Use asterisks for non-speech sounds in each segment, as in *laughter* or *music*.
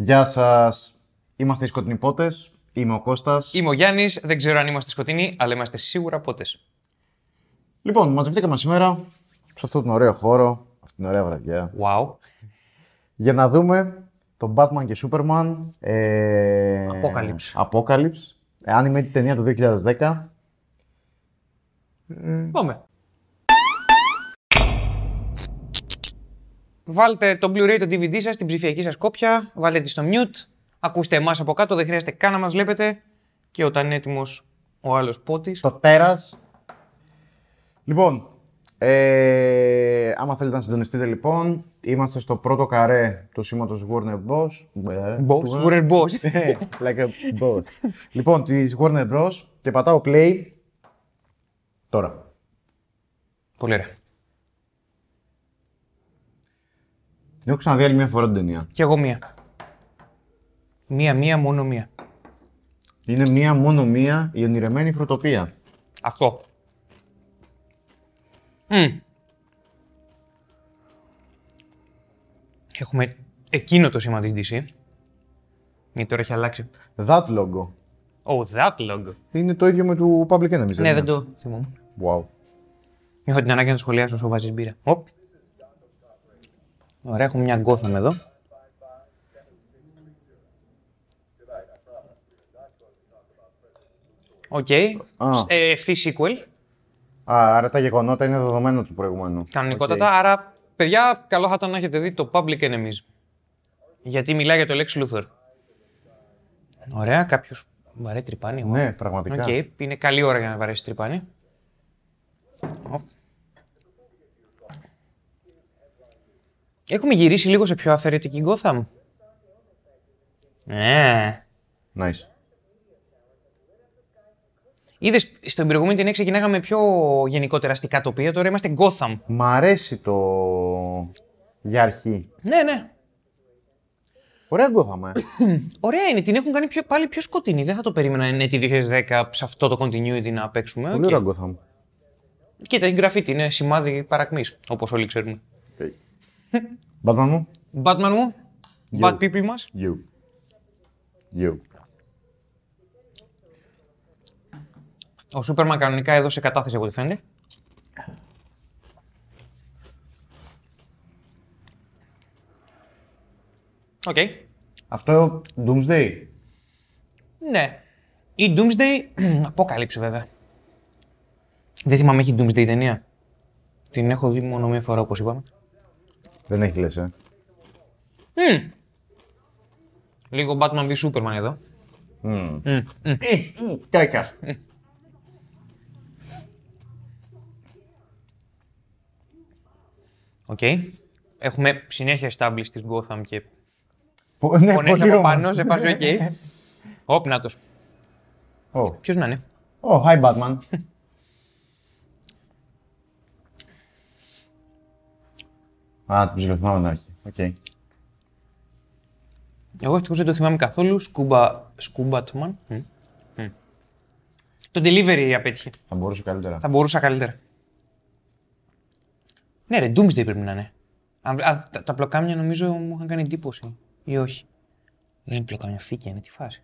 Γεια σας. Είμαστε οι Σκοτεινοί Πότες. Είμαι ο Κώστας. Είμαι ο Γιάννης, δεν ξέρω αν είμαστε σκοτεινοί, αλλά είμαστε σίγουρα πότες. Λοιπόν, μαζευτήκαμε σήμερα σε αυτόν τον ωραίο χώρο, αυτή την ωραία βραδιά, Wow. για να δούμε τον Batman και Superman. Ε... Apocalypse. Apocalypse. Ε, animated ταινία του 2010. Πάμε. Βάλτε το Blu-ray, το DVD σας, την ψηφιακή σας κόπια, βάλτε τη στο mute, ακούστε εμάς από κάτω, δεν χρειάζεται καν να μας βλέπετε και όταν είναι έτοιμος ο άλλος πότης. Το τέρας. Λοιπόν, ε, άμα θέλετε να συντονιστείτε λοιπόν, είμαστε στο πρώτο καρέ του σήματος Warner Bros. Ε, Boss, του- Warner Boss. *laughs* like a boss. λοιπόν, της Warner Bros. και πατάω play τώρα. Πολύ ωραία. Την έχω ξαναδεί άλλη μια φορά την ταινία. Κι εγώ μία. Μία, μία, μόνο μία. Είναι μία μόνο μία η ονειρεμένη φρουτοπία. Αυτό. Μμ. Έχουμε εκείνο το σήμα της DC. Γιατί τώρα έχει αλλάξει. That logo. Oh, that logo. Είναι το ίδιο με του Public Enemies. Ναι, είναι; δεν το θυμόμουν. Wow. Έχω την ανάγκη να το σχολιάσω όσο βάζεις μπύρα. Οπ. Ωραία, έχουμε μια Gotham εδώ. Οκ. Α. Ε, Ευθύ sequel, Α, άρα τα γεγονότα είναι δεδομένα του προηγούμενου. κανονικότατα. Άρα, παιδιά, καλό θα ήταν να έχετε δει το Public Enemies. Γιατί μιλάει για το Lex Luthor. Ωραία, κάποιος βαράει τρυπάνι. Okay. Ναι, πραγματικά. Οκ, είναι καλή ώρα για να βαρέσει τρυπάνι. Έχουμε γυρίσει λίγο σε πιο αφαιρετική Gotham. Ναι. Nice. Είδες στην προηγούμενη ταινία ξεκινάγαμε πιο γενικότερα αστικά τοπία, τώρα είμαστε Gotham. Μ' αρέσει το για αρχή. Ναι, ναι. Ωραία Gotham. *clears throat* Ωραία είναι, την έχουν κάνει πιο, πάλι πιο σκοτεινή. Δεν θα το περίμενα είναι τη 2010 σε αυτό το continuity να παίξουμε. Πολύ Οκ. ωραία Gotham. Κοίτα, η γκράφιτι είναι σημάδι παρακμής, όπως όλοι ξέρουμε. Batman μου. Batman μου, bad people μας. You. You. Ο Σούπερμαν κανονικά έδωσε κατάθεση από ό,τι φαίνεται. Οκ. Αυτό Doomsday. Ναι. Η Doomsday. *clears throat* Αποκάλυψη βέβαια. Δεν θυμάμαι, έχει Doomsday ταινία. Την έχω δει μόνο μία φορά, όπως είπαμε. Δεν έχει λες, ε. Μμμ. Λίγο Batman v Superman εδώ. Μμμ. Μμ, μμ. Ε, Κάικα. Οκ. Έχουμε συνέχεια established της Gotham και Πο- Ναι, φωνές πολύ από όμως. πάνω σε φάση οκ. Ωπ, νάτος. Oh. Ποιος να είναι; Oh, hi Batman. *laughs* Α, την ψηλοθυμάμαι να έχει. Οκ. Εγώ ευτυχώς δεν το θυμάμαι καθόλου. Σκούμπα... Σκούμπατμαν. Μμ. Μμ. Το delivery απέτυχε. Θα μπορούσε καλύτερα. Θα μπορούσα καλύτερα. Ναι ρε, Doomsday πρέπει να είναι. Αν, αν- τα, τα πλοκάμια νομίζω μου είχαν κάνει εντύπωση. Ή όχι. Δεν είναι πλοκάμια, φύκια είναι, τι φάση.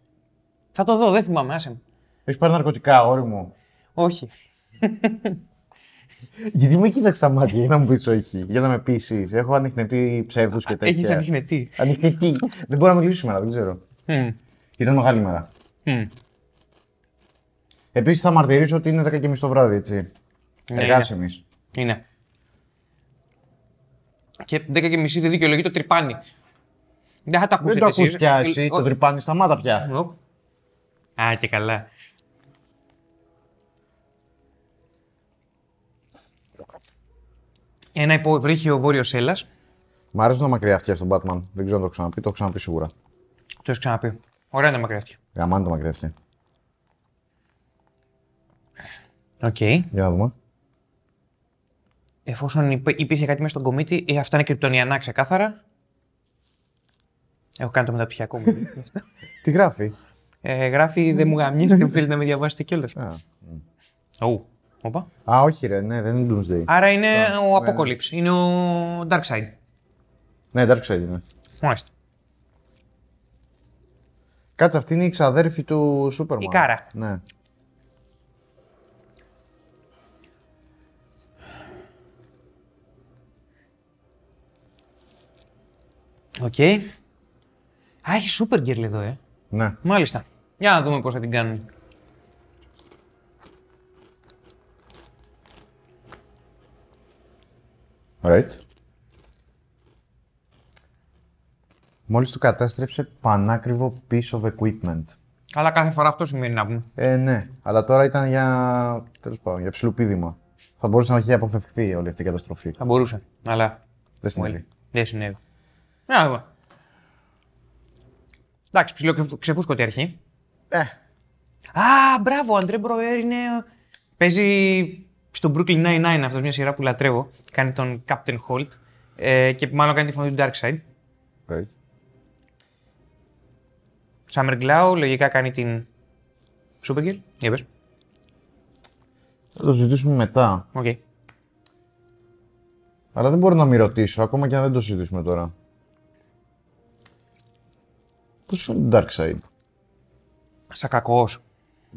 Θα το δω, δεν θυμάμαι, άσε με. Έχεις πάρει ναρκωτικά, αγόρι μου. Όχι. *laughs* Γιατί με κοίταξε τα μάτια για να μου πεις όχι, για να με πείσεις. Έχω ανοιχνευτεί ψεύδους και τέτοια. Έχεις ανοιχνευτεί. Ανοιχνευτεί. δεν μπορώ να μιλήσω σήμερα, δεν ξέρω. Μμ. Ήταν μεγάλη μέρα. Μμ. Επίσης θα μαρτυρήσω ότι είναι 10.30 το βράδυ, έτσι. Ναι, Εργάσιμη. Είναι. Και 10 και μισή δεν δικαιολογεί το τρυπάνι. Δεν θα το ακούσετε Δεν το ακούς εσείς. πια εσύ, Ε, το ο- τρυπάνι σταμάτα πια. Οπ. Α, και καλά. Ένα υποβρύχιο βόρειος Έλλας. Μ' αρέσουν τα μακριά αυτιά στον Batman. Δεν ξέρω αν το έχω ξαναπεί, το έχω ξαναπεί σίγουρα. Το έχεις ξαναπεί. Ωραία είναι τα μακριά αυτιά. Γαμάνε τα μακριά αυτιά. Οκ. Για να δούμε. Εφόσον υπ- υπήρχε κάτι μέσα στον κομήτη, ε, αυτά είναι κρυπτονιανά ξεκάθαρα. Έχω κάνει το μεταπτυχιακό μου. γι' *laughs* αυτό. Τι γράφει; ε, γράφει δεν μου γαμιέστε, θέλετε να με διαβάσετε κιόλας. Α, Ου. Όπα. Α, όχι ρε, ναι, δεν είναι Doomsday. Άρα είναι ο Apocalypse. Είναι ο Darkseid. Ναι, Darkseid είναι. Μάλιστα. Κάτσε, αυτή είναι η ξαδέρφη του Σούπερμαν. Η Κάρα. Ναι. Οκ. Α, έχει Supergirl εδώ, ε. Ναι. Μάλιστα. Για να δούμε πώς θα την κάνουν. Right. Μόλις του κατάστρεψε πανάκριβο piece of equipment. Αλλά κάθε φορά αυτό σημαίνει να πούμε. Ε, ναι. Αλλά τώρα ήταν για, τέλος πάντων, για ψιλοπίδημα. Θα μπορούσε να έχει αποφευχθεί όλη αυτή η καταστροφή. Θα μπορούσε. Αλλά Δεν συνέβη. δεν συνέβη. Να δούμε. Εντάξει, ψηλό ξεφούσκωτη αρχή. Ε, Α, μπράβο, ο Αντρέ Μπροέρ είναι. Παίζει στο Brooklyn Nine-Nine αυτός, μια σειρά που λατρεύω. Κάνει τον Captain Holt. Ε, και μάλλον κάνει τη φωνή του Darkseid. right. Summer Glau λογικά κάνει την. Supergirl. Για πες. Θα το συζητήσουμε μετά. Οκ. Αλλά δεν μπορώ να μην ρωτήσω, ακόμα και αν δεν το συζητήσουμε τώρα. Πώς σου φαίνεται το Darkseid, Σαν κακός.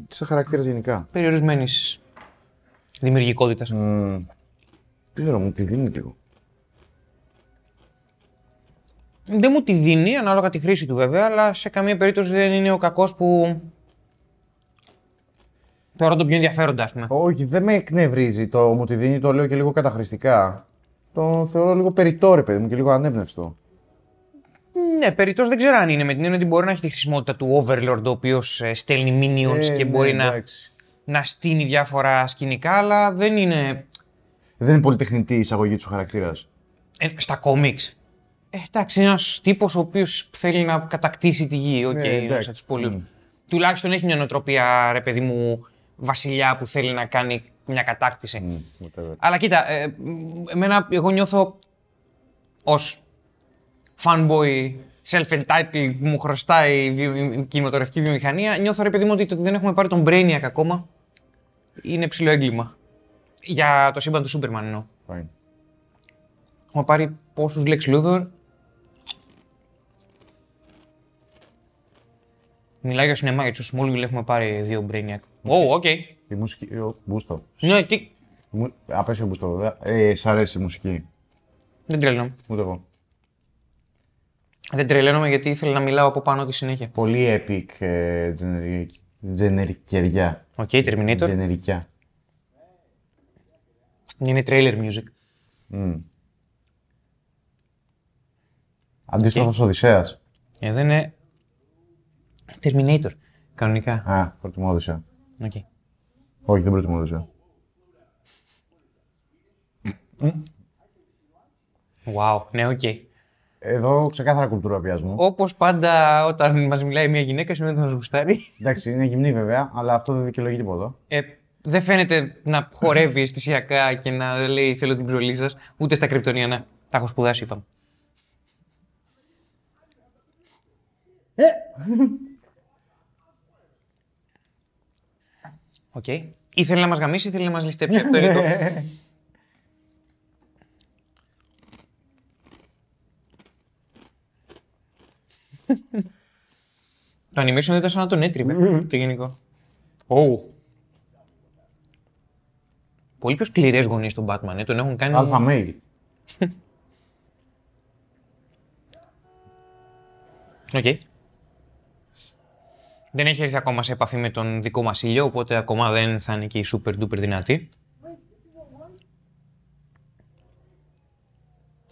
σαν χαρακτήρας γενικά. Περιορισμένης δημιουργικότητας. Μμμ, δεν ξέρω, μου τη δίνει λίγο. Δεν μου τη δίνει, ανάλογα τη χρήση του βέβαια, αλλά σε καμία περίπτωση δεν είναι ο κακός που. Θεωρώ τον πιο ενδιαφέροντα, ας πούμε. Όχι, δεν με εκνευρίζει το μου τη δίνει, το λέω και λίγο καταχρηστικά. Το θεωρώ λίγο περιττό, ρε παιδί μου, και λίγο ανέμπνευστο. Ναι, περιττός δεν ξέρω αν είναι με την έννοια ότι μπορεί να έχει τη χρησιμότητα του Overlord, ο οποίος στέλνει minions Ε, και ναι, μπορεί να, εντάξει. να στήνει διάφορα σκηνικά, αλλά δεν είναι. Δεν είναι πολύ τεχνητή η εισαγωγή του χαρακτήρας. Ε, στα κόμιξ. Ε, εντάξει, είναι ένας τύπος ο οποίος θέλει να κατακτήσει τη γη. Οκ, Ναι, okay, εντάξει. από τους πολλούς. Μμ. Τουλάχιστον έχει μια νοοτροπία, ρε παιδί μου, βασιλιά που θέλει να κάνει μια κατάκτηση. Αλλά κοίτα, ε, μ, εμένα, εγώ νιώθω ως fanboy self-entitled που μου χρωστάει η, βιο- η κινηματογραφική βιομηχανία, νιώθω ρε παιδί μου ότι το ότι δεν έχουμε πάρει τον Brainiac ακόμα είναι ψιλοέγκλημα. Για το σύμπαν του Superman εννοώ. Fine. Έχουμε πάρει πόσους Lex Luthor. Μιλάω για σινεμά, γιατί στο Smallville έχουμε πάρει δύο Brainiac. Ω, οκ. Η μουσική. Ο Μπούστο. Ναι, τι. Μου... Απαίσιο Μπούστο, βέβαια. Ε, σ' αρέσει η μουσική. Δεν τρελαίνομαι. Ούτε εγώ. Δεν τρελαίνομαι γιατί ήθελα να μιλάω από πάνω τη συνέχεια. Πολύ epic ε, generic, generic OK, Terminator. Γενερικιά. Είναι trailer music. Mm. Αντίστροφος Οδυσσέας. Εδώ είναι Terminator. Κανονικά. Α, προτιμώ Οδυσσέα. Οκ. Όχι, δεν προτιμώ Οδυσσέα. Wow, ναι, οκ. Εδώ ξεκάθαρα κουλτούρα βιασμού. Όπως πάντα όταν μας μιλάει μια γυναίκα, σημαίνει ότι μας γουστάρει. Εντάξει, είναι γυμνή βέβαια, αλλά αυτό δεν δικαιολογεί τίποτα. Ε, δεν φαίνεται να χορεύει αισθησιακά και να λέει Θέλω την ψωλή σας, ούτε στα κρυπτονιανά. Τα έχω σπουδάσει, είπαμε. Οκ. Ήθελε να μας γαμήσει, ήθελε να μας ληστέψει. Αυτό *laughs* είναι το. *laughs* το animation δεν ήταν σαν να τον έτριβε. το γενικό. Oh. Πολύ πιο σκληρές γωνίες στον Batman. Ε. Τον έχουν κάνει. Alpha male. OK. Δεν έχει έρθει ακόμα σε επαφή με τον δικό μας ήλιο, οπότε ακόμα δεν θα είναι και η super duper δυνατή.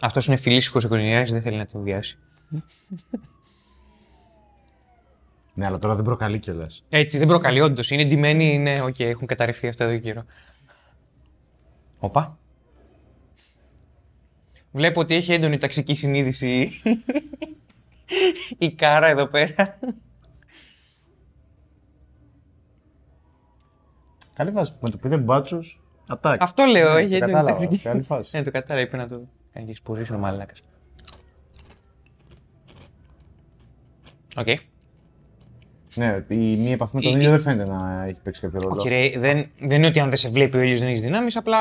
Αυτός είναι φιλήσυχος οικογενειάρχης, δεν θέλει να την βιάσει. Ναι, αλλά τώρα δεν προκαλεί κιόλας. Έτσι, δεν προκαλεί, όντως. Είναι ντυμένοι, είναι. Οκ, έχουν καταρρευθεί αυτά εδώ και καιρό. Οπα. Βλέπω ότι έχει έντονη ταξική συνείδηση η κάρα εδώ πέρα. Καλή φάση. Με το που είδε μπάτσου, ατάκ. Αυτό λέω, Ναι, έχει το έντονη κατάλαβα. ταξική Καλή φάση. Ναι, το κατάλαβα, είπε να το κάνεις και exposition ο μαλάκας. Οκ. Ναι, η μία επαφή με τον Η- ήλιο δεν φαίνεται να έχει παίξει κάποιο ρόλο. Όχι ρε, δεν, δεν είναι ότι αν δεν σε βλέπει ο ήλιος δεν έχεις δυνάμεις, απλά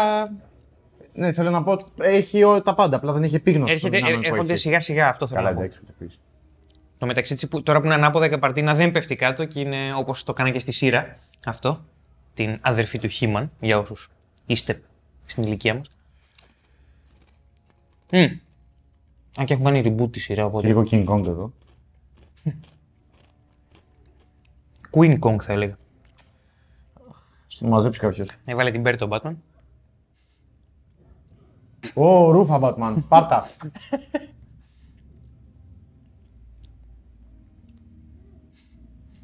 Ναι, θέλω να πω ότι έχει ό- τα πάντα, απλά δεν έχει επίγνωση. των έρχεται, δυνάμεων ε, που έρχονται έχει. σιγά σιγά, αυτό θέλω Καλά, να πω. εντάξει, ούτε πεις. Το μεταξύ έτσι, που, τώρα που είναι ανάποδα η καπαρτίνα δεν πέφτει κάτω και είναι όπως το κάνα και στη σειρά. Αυτό. Την αδερφή του Χίμαν, για όσους είστε στην ηλικία μας. Mm. Αν και έχουν κάνει reboot τη σειρά, Και οπότε. λίγο King Kong εδώ. Queen Kong θα έλεγα. Στο μαζέψει κάποιος. Έβαλε την Μπέρ τον Batman. Ω, ρούφα Batman. *laughs* Πάρτα.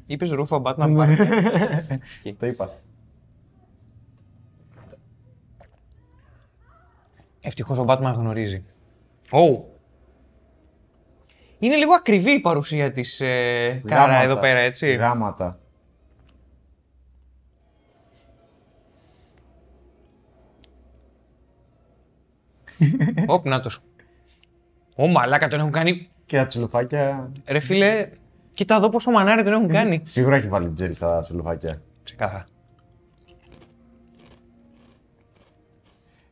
Είπες ρούφα Batman πάρε. Το είπα. Ευτυχώς ο Batman γνωρίζει. Oh. Είναι λίγο ακριβή η παρουσία της ε, Κάρα Γάματα. εδώ πέρα, έτσι. Γάματα. Ωπ, νάτος. Ω, μαλάκα τον έχουν κάνει. Και τα τσιλουφάκια. Ρε φίλε, κοίτα εδώ πόσο μανάρι τον έχουν κάνει. Σίγουρα έχει βάλει τζέλ στα τσιλουφάκια. Ξεκάθαρα.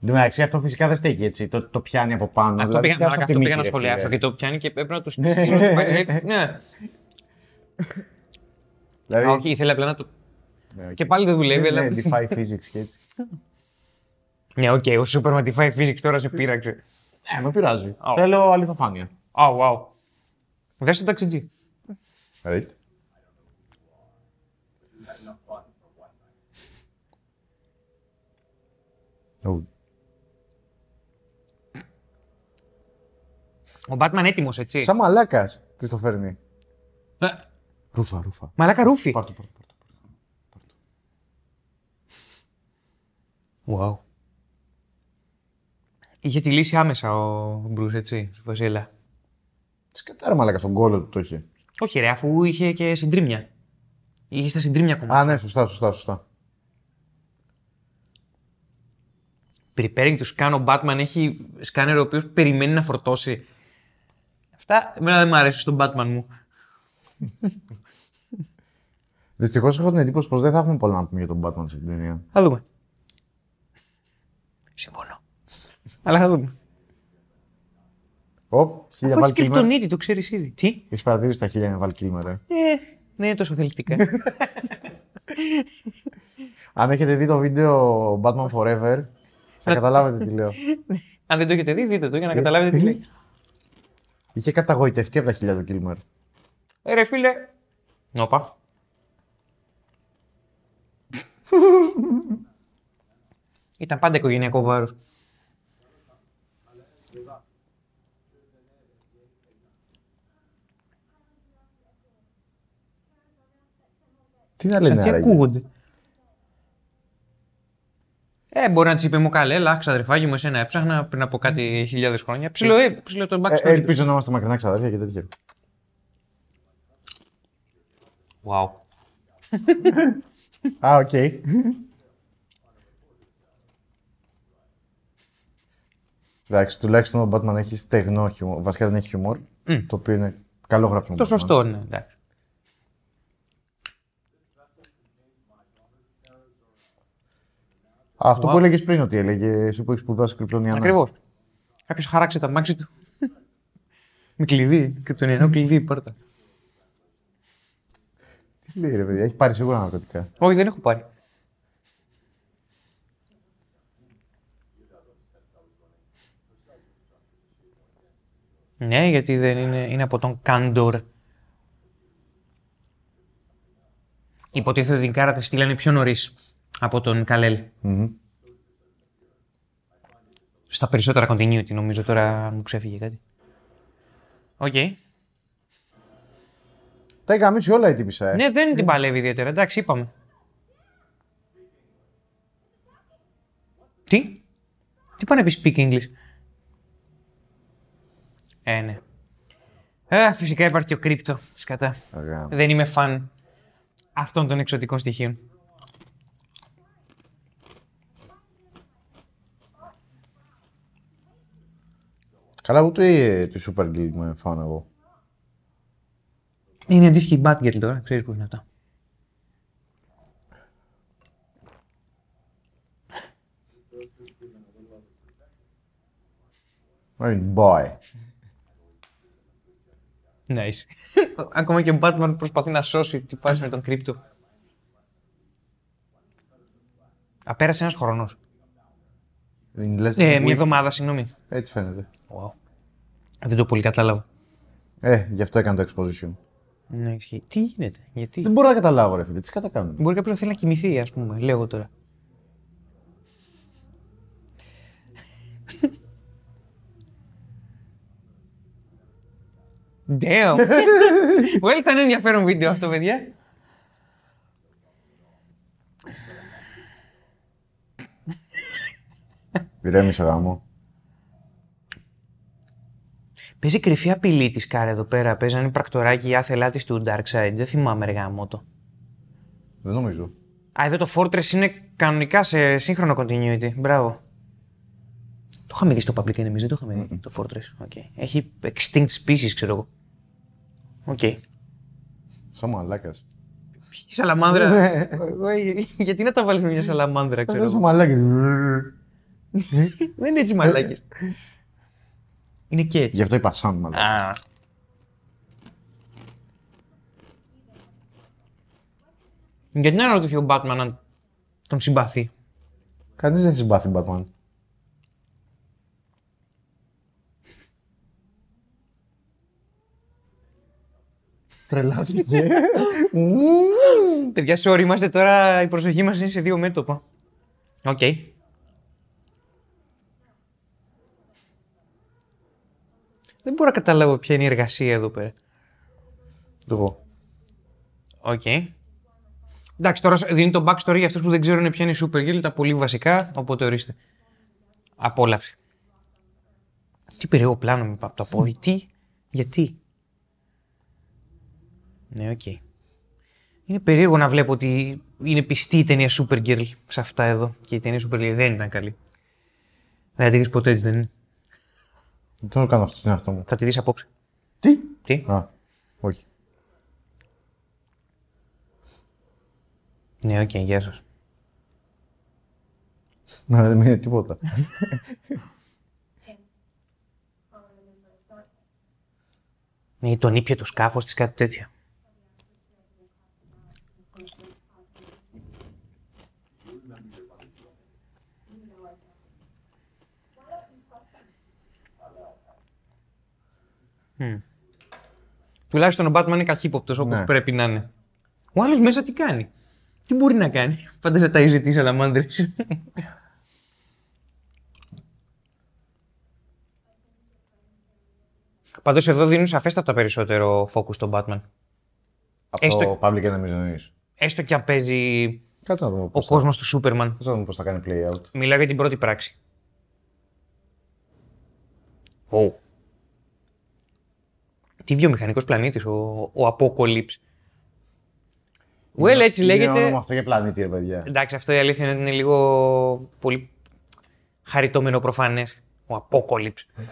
Εν τω μεταξύ αυτό φυσικά δεν στέκει έτσι. Το, το πιάνει από πάνω. Αυτό δηλαδή, πήγα, πιάσου μαλάκα, από τη αυτό πήγα να μύτη, ρε σχολιάσω φίλε. και το πιάνει και πρέπει να του *laughs* στείλω. το πάρει, Ναι. Δηλαδή, Α, όχι, ήθελε απλά να το. ναι, οκ. Και πάλι δεν δουλεύει, Ναι, αλλά. defy physics και έτσι. *laughs* Ναι, οκ, ο Super Matify Physics τώρα σε πείραξε. Ε, με πειράζει. Ω. Θέλω αληθοφάνεια. Α, wow. Δες το ταξιτζή. Right. Oh. Ο Batman έτοιμος, έτσι. Σαν μαλάκας τι το φέρνει. Ε, Ρούφα, ρούφα. Μαλάκα ρούφι. Πάρ' το, πάρ' το, πάρ' το. Wow. Είχε τη λύση άμεσα ο Μπρούς, έτσι, στη Βασίλα. Σκατάρα μαλάκα στον κόλλο του το είχε. Όχι ρε, αφού είχε και συντρίμια. Είχε στα συντρίμια κομμάτια. Α, ναι, σωστά, σωστά, σωστά. Preparing to scan ο Batman έχει σκάνερ ο οποίος περιμένει να φορτώσει. Αυτά εμένα δεν μου αρέσουν στον Batman μου. Δυστυχώς έχω την εντύπωση πως δεν θα έχουμε πολλά να πούμε για τον Batman σε την ταινία. Θα δούμε. Συμφωνώ. Αλλά θα δούμε. Οπ, χίλια Αφού βάλει έτσι και Kilmer. τον ήδη, το ξέρεις ήδη. Τι; Έχεις παρατηρήσει τα χίλια να βάλει Kilmer, ε. Ε, δεν είναι τόσο θελκτικά. Αν έχετε δει το βίντεο Batman Forever, θα καταλάβετε τι λέω. Αν δεν το έχετε δει, δείτε το για να καταλάβετε τι λέει. Είχε καταγοητευτεί από τα χίλια του Kilmer. Ε, ρε φίλε. Όπα. Ήταν πάντα οικογενειακό βάρος. Τι να Σαν λένε τι άραγε. ακούγονται. Ε, μπορεί να της είπε μου καλέ, έλα, ξαδερφάκι μου, εσένα έψαχνα πριν από κάτι χιλιάδες χρόνια. Ψιλο, ε, ψιλο τον Ε, backstory. ελπίζω να είμαστε μακρινά ξαδέρφια και τέτοια. Wow. *laughs* Α, οκ. Εντάξει, τουλάχιστον ο Batman έχει στεγνό χιούμορ. Βασικά δεν έχει χιούμορ. Το οποίο είναι καλό γράψιμο. Το Batman. σωστό, ναι, εντάξει. Α, Αυτό Wow. που έλεγες πριν ότι έλεγε εσύ που έχεις σπουδάσει κρυπτονιανά. Ακριβώς. Κάποιος χαράξε τα μάξι του. *laughs* Με κλειδί, κρυπτονιανό κλειδί, πάρτα. Τι λέει ρε παιδιά, έχει πάρει σίγουρα ναρκωτικά. Όχι, δεν έχω πάρει. Ναι, γιατί δεν είναι, είναι από τον Kandor. Υποτίθεται ότι την Κάρα τη στείλανε πιο νωρίς από τον Kal-El. Μμμ. Στα περισσότερα continuity νομίζω τώρα αν μου ξέφυγε κάτι. Οκ. Τα έχει γαμήσει όλα η τύπισσα, ε. Ναι, δεν την παλεύει ιδιαίτερα. Εντάξει, είπαμε. Τι; Τι πάνε να πεις speak English; Ε, ναι. Ε, φυσικά υπάρχει και ο κρύπτο, σκατά. Ωραία. Δεν είμαι φαν αυτών των εξωτικών στοιχείων. Καλά, ούτε ε, τη Super League με φάνα εγώ. Είναι αντίστοιχη η Batgirl τώρα, ξέρεις πώς είναι αυτά. I mean, boy. Nice. *laughs* Ακόμα και ο Batman προσπαθεί να σώσει τη φάση με τον κρύπτο. Α, πέρασε ένας χρόνος. Λες, Ε, μια εβδομάδα, συγγνώμη. Έτσι φαίνεται. Wow. Δεν το πολύ κατάλαβα. Ε, γι' αυτό έκανε το exposition. Ναι, ισχύει. Τι γίνεται, γιατί; Δεν μπορώ να καταλάβω, ρε φίλε. Τι κατακάνουν. Μπορεί κάποιος να θέλει να κοιμηθεί, ας πούμε, λέω εγώ τώρα. Damn! *laughs* well, θα είναι ενδιαφέρον βίντεο αυτό, παιδιά. Ηρέμησε γάμο. Παίζει κρυφή απειλή τη Κάρα εδώ πέρα. Παίζει να είναι πρακτοράκι η άθελά τη του Darkseid. Δεν θυμάμαι ρε γάμο το. Δεν νομίζω. Α, εδώ το Fortress είναι κανονικά σε σύγχρονο continuity. Μπράβο. Το είχαμε δει στο Public Enemies, δεν το είχαμε δει το Fortress. Okay. Έχει extinct species, ξέρω εγώ. OK. Okay. Σαν μαλάκα. Η σαλαμάνδρα. Ε, Γιατί να τα βάλει με μια σαλαμάνδρα, ξέρω Σαν εγώ. μαλάκα. Δεν είναι έτσι μαλάκι. Είναι και έτσι. Γι' αυτό είπα σαν μαλάκα. Α. Γιατί να ρωτηθεί ο Batman αν τον συμπαθεί; Κανείς δεν συμπαθεί Batman. Τρελάθηκε. Παιδιά, sorry, είμαστε τώρα. Η προσοχή μας είναι σε δύο μέτωπα. Οκ. Δεν μπορώ να καταλάβω ποια είναι η εργασία εδώ πέρα. Εγώ. Οκ. Εντάξει, τώρα δίνει το backstory για αυτούς που δεν ξέρουν ποια είναι η Supergirl, τα πολύ βασικά, οπότε ορίστε. Απόλαυση. Τι περίεργο πλάνο με από το πόδι. Τι, γιατί; Ναι, οκ. Είναι περίεργο να βλέπω ότι είναι πιστή η ταινία Supergirl σε αυτά εδώ. Και η ταινία Supergirl δεν ήταν καλή. Δεν θα τη δεις ποτέ έτσι, δεν είναι. Δεν το κάνω αυτό στον εαυτό μου. Θα τη δεις απόψε. Τι; Τι; Α, όχι. Ναι, οκ, γεια σας. Να δεν είναι τίποτα. Ναι, τον ήπια το σκάφος της, κάτι τέτοια. Μμ. Τουλάχιστον ο Batman είναι καχύποπτος όπως Ναι. πρέπει να είναι. Ο άλλος μέσα τι κάνει; Τι μπορεί να κάνει; *laughs* Φαντάζε τα ταΐζει τις αλαμάνδρες. *laughs* Πάντως εδώ δίνουν σαφέστατα περισσότερο focus στον Batman. Από Έστω- το public enemy εννοείς. Έστω και αν παίζει Κάτσε να δούμε ο πώς θα, κόσμος του Σούπερμαν. κάτσε να δούμε πώς θα κάνει play out. Μιλάω για την πρώτη πράξη. Oh. Τι βιομηχανικός πλανήτης, ο, ο Apocalypse. Well, έτσι Είναι λέγεται. όνομα αυτό για πλανήτη, ρε παιδιά. Εντάξει, αυτό η αλήθεια είναι ότι είναι λίγο πολύ χαριτωμένο προφανές. Ο Apocalypse.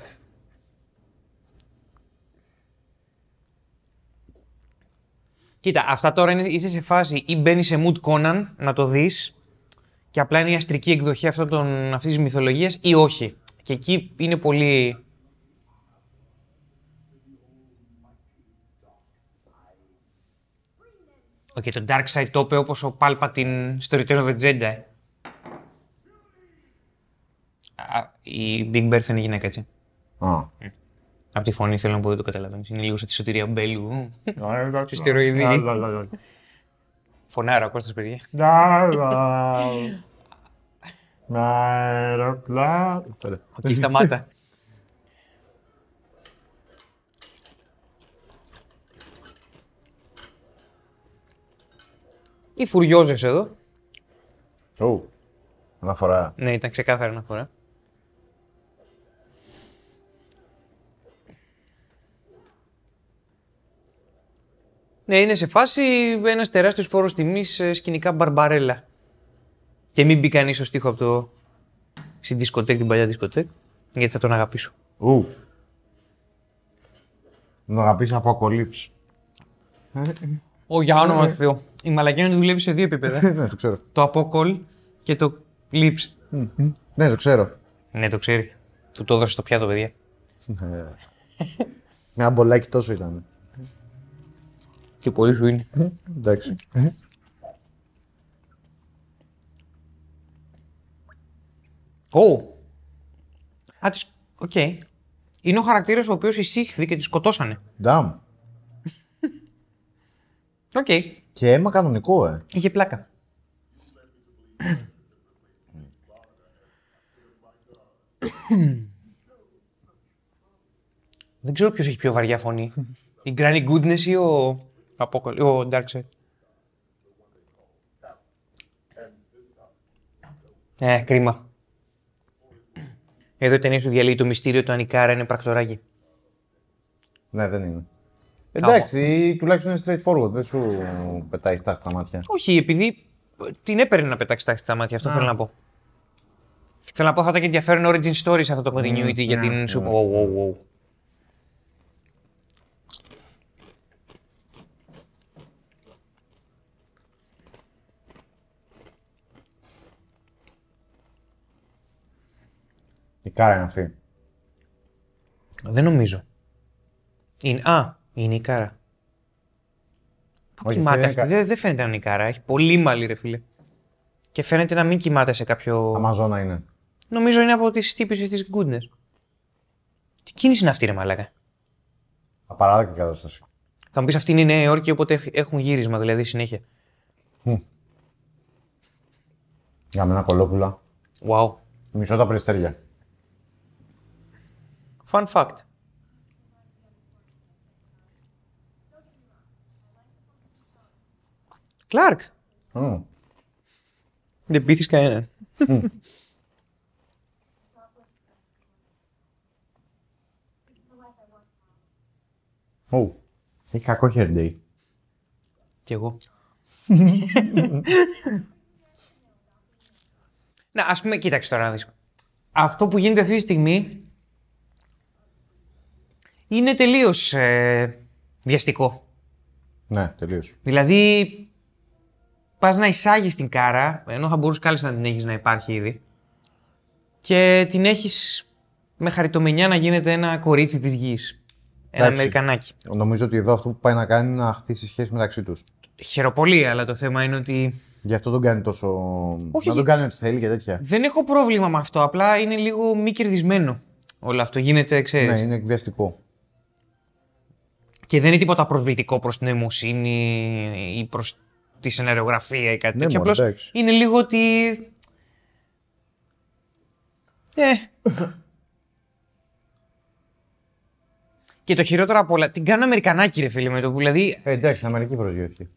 Κοίτα, αυτά τώρα είναι, είσαι σε φάση ή μπαίνει σε mood Conan να το δεις και απλά είναι η αστρική εκδοχή αυτών των, αυτής της μυθολογίας ή όχι. Και εκεί είναι πολύ... Οκ, το Darkseid το είπε όπως ο Palpatine στο Return of the Jedi. Α, η Big Barda είναι γυναίκα, έτσι. Α. Από τη φωνή θέλω να πω δεν το καταλαβαίνεις. Είναι λίγο σαν τη Σωτηρία Μπέλλου. Σε στεροειδή. Φωνάρα ο Κώστας, παιδιά. Με *laughs* αεροπλάνο. Οκ, σταμάτα. Οι φουριόζες εδώ. Ου. Αναφορά. Ναι, ήταν ξεκάθαρα αναφορά. Ναι, είναι σε φάση ένας τεράστιος φόρος τιμής σκηνικά Μπαρμπαρέλα. Και μην μπει κανείς στο στίχο από το. στην δισκοτέκ, την παλιά δισκοτέκ, γιατί θα τον αγαπήσω. Ου. Να αγαπήσει από ακολύψη. Ω, για όνομα του Θεού. Η μαλακία είναι ότι δουλεύει σε δύο επίπεδα. *laughs* ναι, το ξέρω. το απόκολ και το lips. Ναι, το ξέρω. Ναι, το ξέρει. Του το έδωσε στο πιάτο, παιδιά. Με ένα μπολάκι τόσο ήταν. Τι πολύ σου είναι. Εντάξει. Ω! Α, τις... Οκ. Είναι ο χαρακτήρας ο οποίος εισήχθη και τη σκοτώσανε. Ντάμ. Οκ. Και αίμα κανονικό, ε. Είχε πλάκα. Δεν ξέρω ποιος έχει πιο βαριά φωνή. Η Granny Goodness ή ο, Apocal- ο Darkseid. Ε, κρίμα. Εδώ η ταινία σου διαλύει το μυστήριο του αν η Κάρα είναι πρακτοράκι. Ναι, δεν είναι. Εντάξει, τουλάχιστον είναι straightforward. Δεν σου πετάει στάχτη στα μάτια. Όχι, επειδή ε, την έπαιρνε να πετάξει τάξη στα μάτια, αυτό θέλω να πω. Θέλω να πω, θα ήταν και ενδιαφέρον origin story σε αυτό το continuity για ναι, την ναι. Super. Wow, wow, wow. Η κάρα είναι αυτή. Δεν νομίζω. Είναι... Α, είναι η Κάρα. Πού Όχι, κοιμάται αυτή αυτή. είναι κα- Δεν, δεν φαίνεται να είναι η Κάρα. Έχει πολύ μαλλί, ρε φίλε. Και φαίνεται να μην κοιμάται σε κάποιο. Αμαζόνα είναι. Νομίζω είναι από τις τύπησε της Goodness. Τι κίνηση είναι αυτή, ρε Μαλάκα. Απαράδεκτη κατάσταση. Θα μου πεις αυτή είναι η Νέα Υόρκη, οπότε έχ- έχουν γύρισμα δηλαδή συνέχεια. Για μένα κολόπουλα. Wow. Μισό τα περιστέρια. Fun fact. Κλάρκ. Μμ. Δεν πείθεις κανέναν. Ου. Έχει κακό hair day. Κι εγώ. να, ας πούμε, κοίταξε τώρα να δεις. Αυτό που γίνεται αυτή τη στιγμή είναι τελείως ε, βιαστικό. Ναι, τελείως. Δηλαδή, πας να εισάγεις την κάρα, ενώ θα μπορούσες κάλλιστα να την έχεις να υπάρχει ήδη, και την έχεις με χαριτομενιά να γίνεται ένα κορίτσι της γης. Ένα Εντάξει. Αμερικανάκι. Νομίζω ότι εδώ αυτό που πάει να κάνει είναι να χτίσει σχέση μεταξύ τους. Χαιροπολί, αλλά το θέμα είναι ότι Γι' αυτό τον κάνει τόσο. Όχι, να τον γι- κάνει ό,τι θέλει και τέτοια. δεν έχω πρόβλημα με αυτό. Απλά είναι λίγο μη κερδισμένο όλο αυτό. Γίνεται, ξέρεις. Ναι, είναι εκβιαστικό. Και δεν είναι τίποτα προσβλητικό προς την νοημοσύνη ή προς τη σεναριογραφία ή κάτι Ναι, τέτοιο. μωρέ, Απλώς εντάξει. είναι λίγο ότι... Ε. Και το χειρότερο απ' όλα, την κάνω Αμερικανάκι ρε φίλε με το που δηλαδή... Ε, εντάξει, στην Αμερική προσγειώθηκε.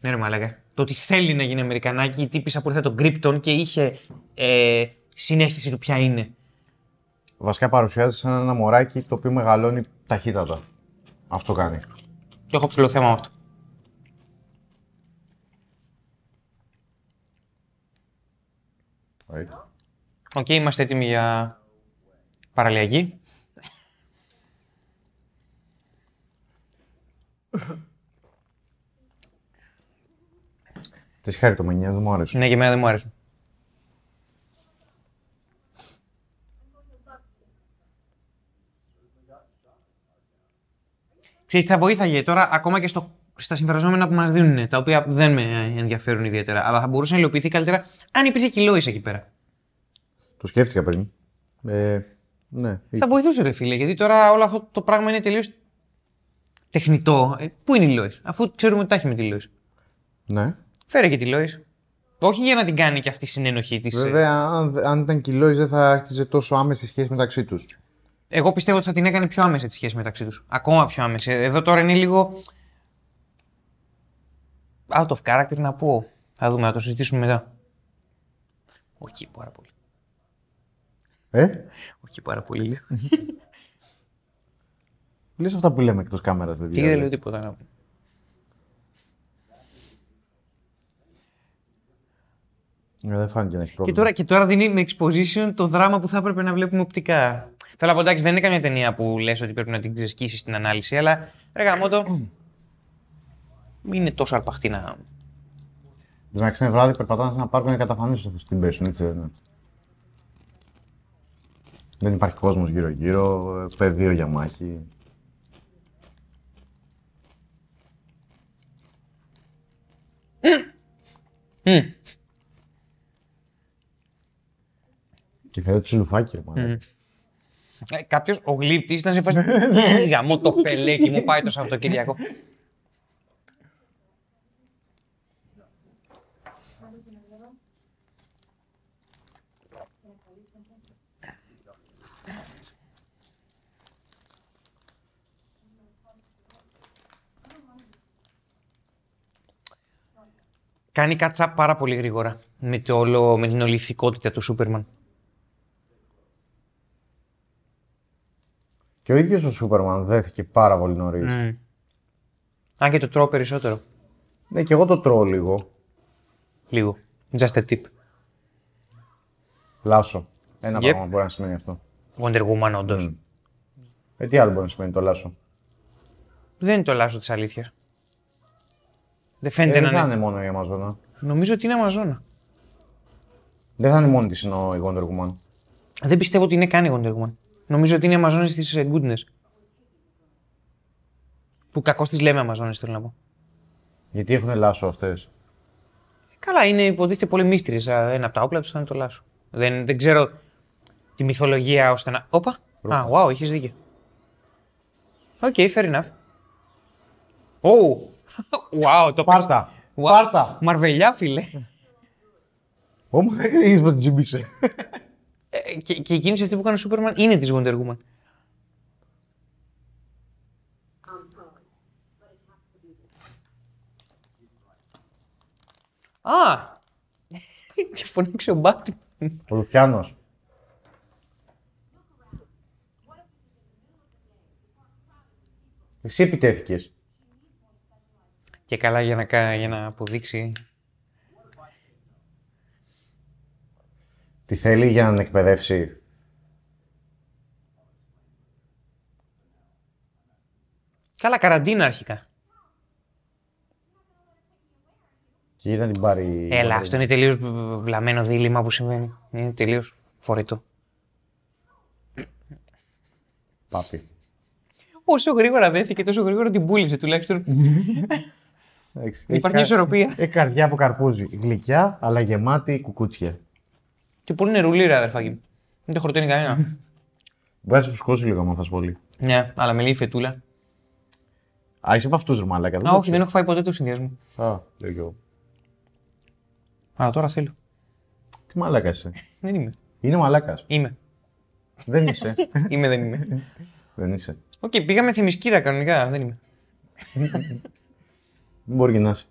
Ναι ρε μαλάκα. Το ότι θέλει να γίνει Αμερικανάκι, η τύπησα που ήρθε τον Κρύπτον και είχε ε, συναίσθηση του ποια είναι. Βασικά παρουσιάζει σαν ένα μωράκι το οποίο μεγαλώνει ταχύτατα. Αυτό κάνει. Και έχω ψιλοθέμα με αυτό. Right. OK, είμαστε έτοιμοι για παραλιακή. Τι χαριτομενιέ δεν μου αρέσουν. Ναι, για μένα δεν μου αρέσουν. Ξέρεις, θα βοήθαγε τώρα ακόμα και στο, στα συμφραζόμενα που μας δίνουν, τα οποία δεν με ενδιαφέρουν ιδιαίτερα, αλλά θα μπορούσε να υλοποιηθεί καλύτερα αν υπήρχε και Lois εκεί πέρα. Το σκέφτηκα πριν. Ε, ναι, είχε. Θα βοηθούσε ρε φίλε, γιατί τώρα όλο αυτό το πράγμα είναι τελείως τεχνητό. Ε, πού είναι η Lois, αφού ξέρουμε ότι τα έχει με τη Lois. ναι. Φέρε και τη Lois. Όχι για να την κάνει και αυτή η συνενοχή της. Βέβαια, αν, αν ήταν κιλόι, δεν θα χτίζε τόσο άμεση σχέση μεταξύ τους. Εγώ πιστεύω ότι θα την έκανε πιο άμεση τη σχέση μεταξύ τους. Ακόμα πιο άμεση. Εδώ τώρα είναι λίγο. Out of character να πω. Θα δούμε, θα το συζητήσουμε μετά. Όχι πάρα πολύ. Ε, Όχι πάρα πολύ. *laughs* λες αυτά που λέμε εκτός κάμερας. Τι δεν λέω τίποτα να πω. Ε, δεν φάνηκε να έχεις Και πρόβλημα. τώρα, και τώρα δίνει με exposition το δράμα που θα έπρεπε να βλέπουμε οπτικά. Θέλω να πω εντάξει, δεν είναι καμία ταινία που λες ότι πρέπει να την ξεσκίσει στην ανάλυση, αλλά ρε γαμώτο, είναι τόσο αρπαχτή να. Εντάξει, είναι βράδυ, περπατάνε σε ένα πάρκο να καταφανίσουν αυτού την πέσουν, έτσι δεν είναι. Δεν υπάρχει κόσμος γύρω-γύρω, πεδίο για μάχη. Mm. Και φέρω τους λουφάκι, ρε mm. Κάποιος, ο γλύπτης, ήταν σε φάση. *laughs* Ναι. Το πελέκι μου, πάει το Σαββατοκύριακο. Κάνει κατσάπ πάρα πολύ γρήγορα με, το όλο, με την όλη ηθικότητα του Σούπερμαν. Και ο ίδιος ο Σούπερμαν δέθηκε πάρα πολύ νωρίς. Μμ. Αν και το τρώω περισσότερο. Ναι, και εγώ το τρώω λίγο. Λίγο. Just a tip. Λάσο. Ένα Yep. πράγμα μπορεί να σημαίνει αυτό. Wonder Woman, όντως. Ε, τι άλλο μπορεί να σημαίνει το λάσο; Δεν είναι το λάσο της αλήθειας. Δεν Ε, φαίνεται δεν να θα είναι. είναι μόνο η Αμαζόνα. Νομίζω ότι είναι Αμαζόνα. Δεν θα είναι μόνη της είναι η Wonder Woman. Δεν πιστεύω ότι είναι καν η Wonder Woman. Νομίζω ότι είναι Αμαζόνε της Goodness. Που κακώς τις λέμε Αμαζόνε, θέλω να πω. Γιατί έχουν λάσο αυτές; Καλά, είναι υποτίθεται πολύ μύστηρε. Ένα από τα όπλα τους θα είναι το λάσο. Δεν, δεν ξέρω τη μυθολογία ώστε να. Όπα! Α, wow, έχεις δίκιο. OK, fair enough. Oh! Wow, το Πάρτα. Wow. Πάρτα. Μαρβελιά, φίλε. Όμως δεν είδε που την τσίμπησε. Ε, και, και η κίνηση αυτή που έκανε ο Σούπερμαν είναι της Wonder Woman. Α! *laughs* Τι φώναξε ο Batman. Ο Λουφιάνο. Εσύ επιτέθηκες. Και καλά για να, κα- για να αποδείξει. Τι θέλει για να την εκπαιδεύσει; Καλά, καραντίνα αρχικά. Και γιατί να την πάρει. Έλα, αυτό είναι τελείως βλαμμένο δίλημα που συμβαίνει. Είναι τελείως φορετό. Πάπη. Όσο γρήγορα δέθηκε, τόσο γρήγορα την πούλησε τουλάχιστον. *laughs* Εντάξει. Υπάρχει μια κα- ισορροπία. Έχει καρδιά από καρπούζι. Γλυκιά, αλλά γεμάτη κουκούτσια. Και πολύ νερουλή, ρε αδερφάκι μου. Δεν το χορταίνει κανένα. Μπορεί να σε φουσκώσει λίγο, άμα θες πολύ. ναι, αλλά με λίγη φετούλα. Α, είσαι από αυτούς, ρε μαλάκα. Α, το όχι, ξέρω. δεν έχω φάει ποτέ το συνδυασμό. Α, λέω κι εγώ. Αλλά τώρα θέλω. Τι μαλάκα είσαι. Δεν είμαι. Είναι μαλάκας. Είμαι. δεν είσαι. *laughs* είμαι, δεν είμαι. δεν είσαι. Οκ, πήγαμε Θεμισκύρα κανονικά. Δεν είμαι. *laughs* Δεν μπορεί και να είσαι.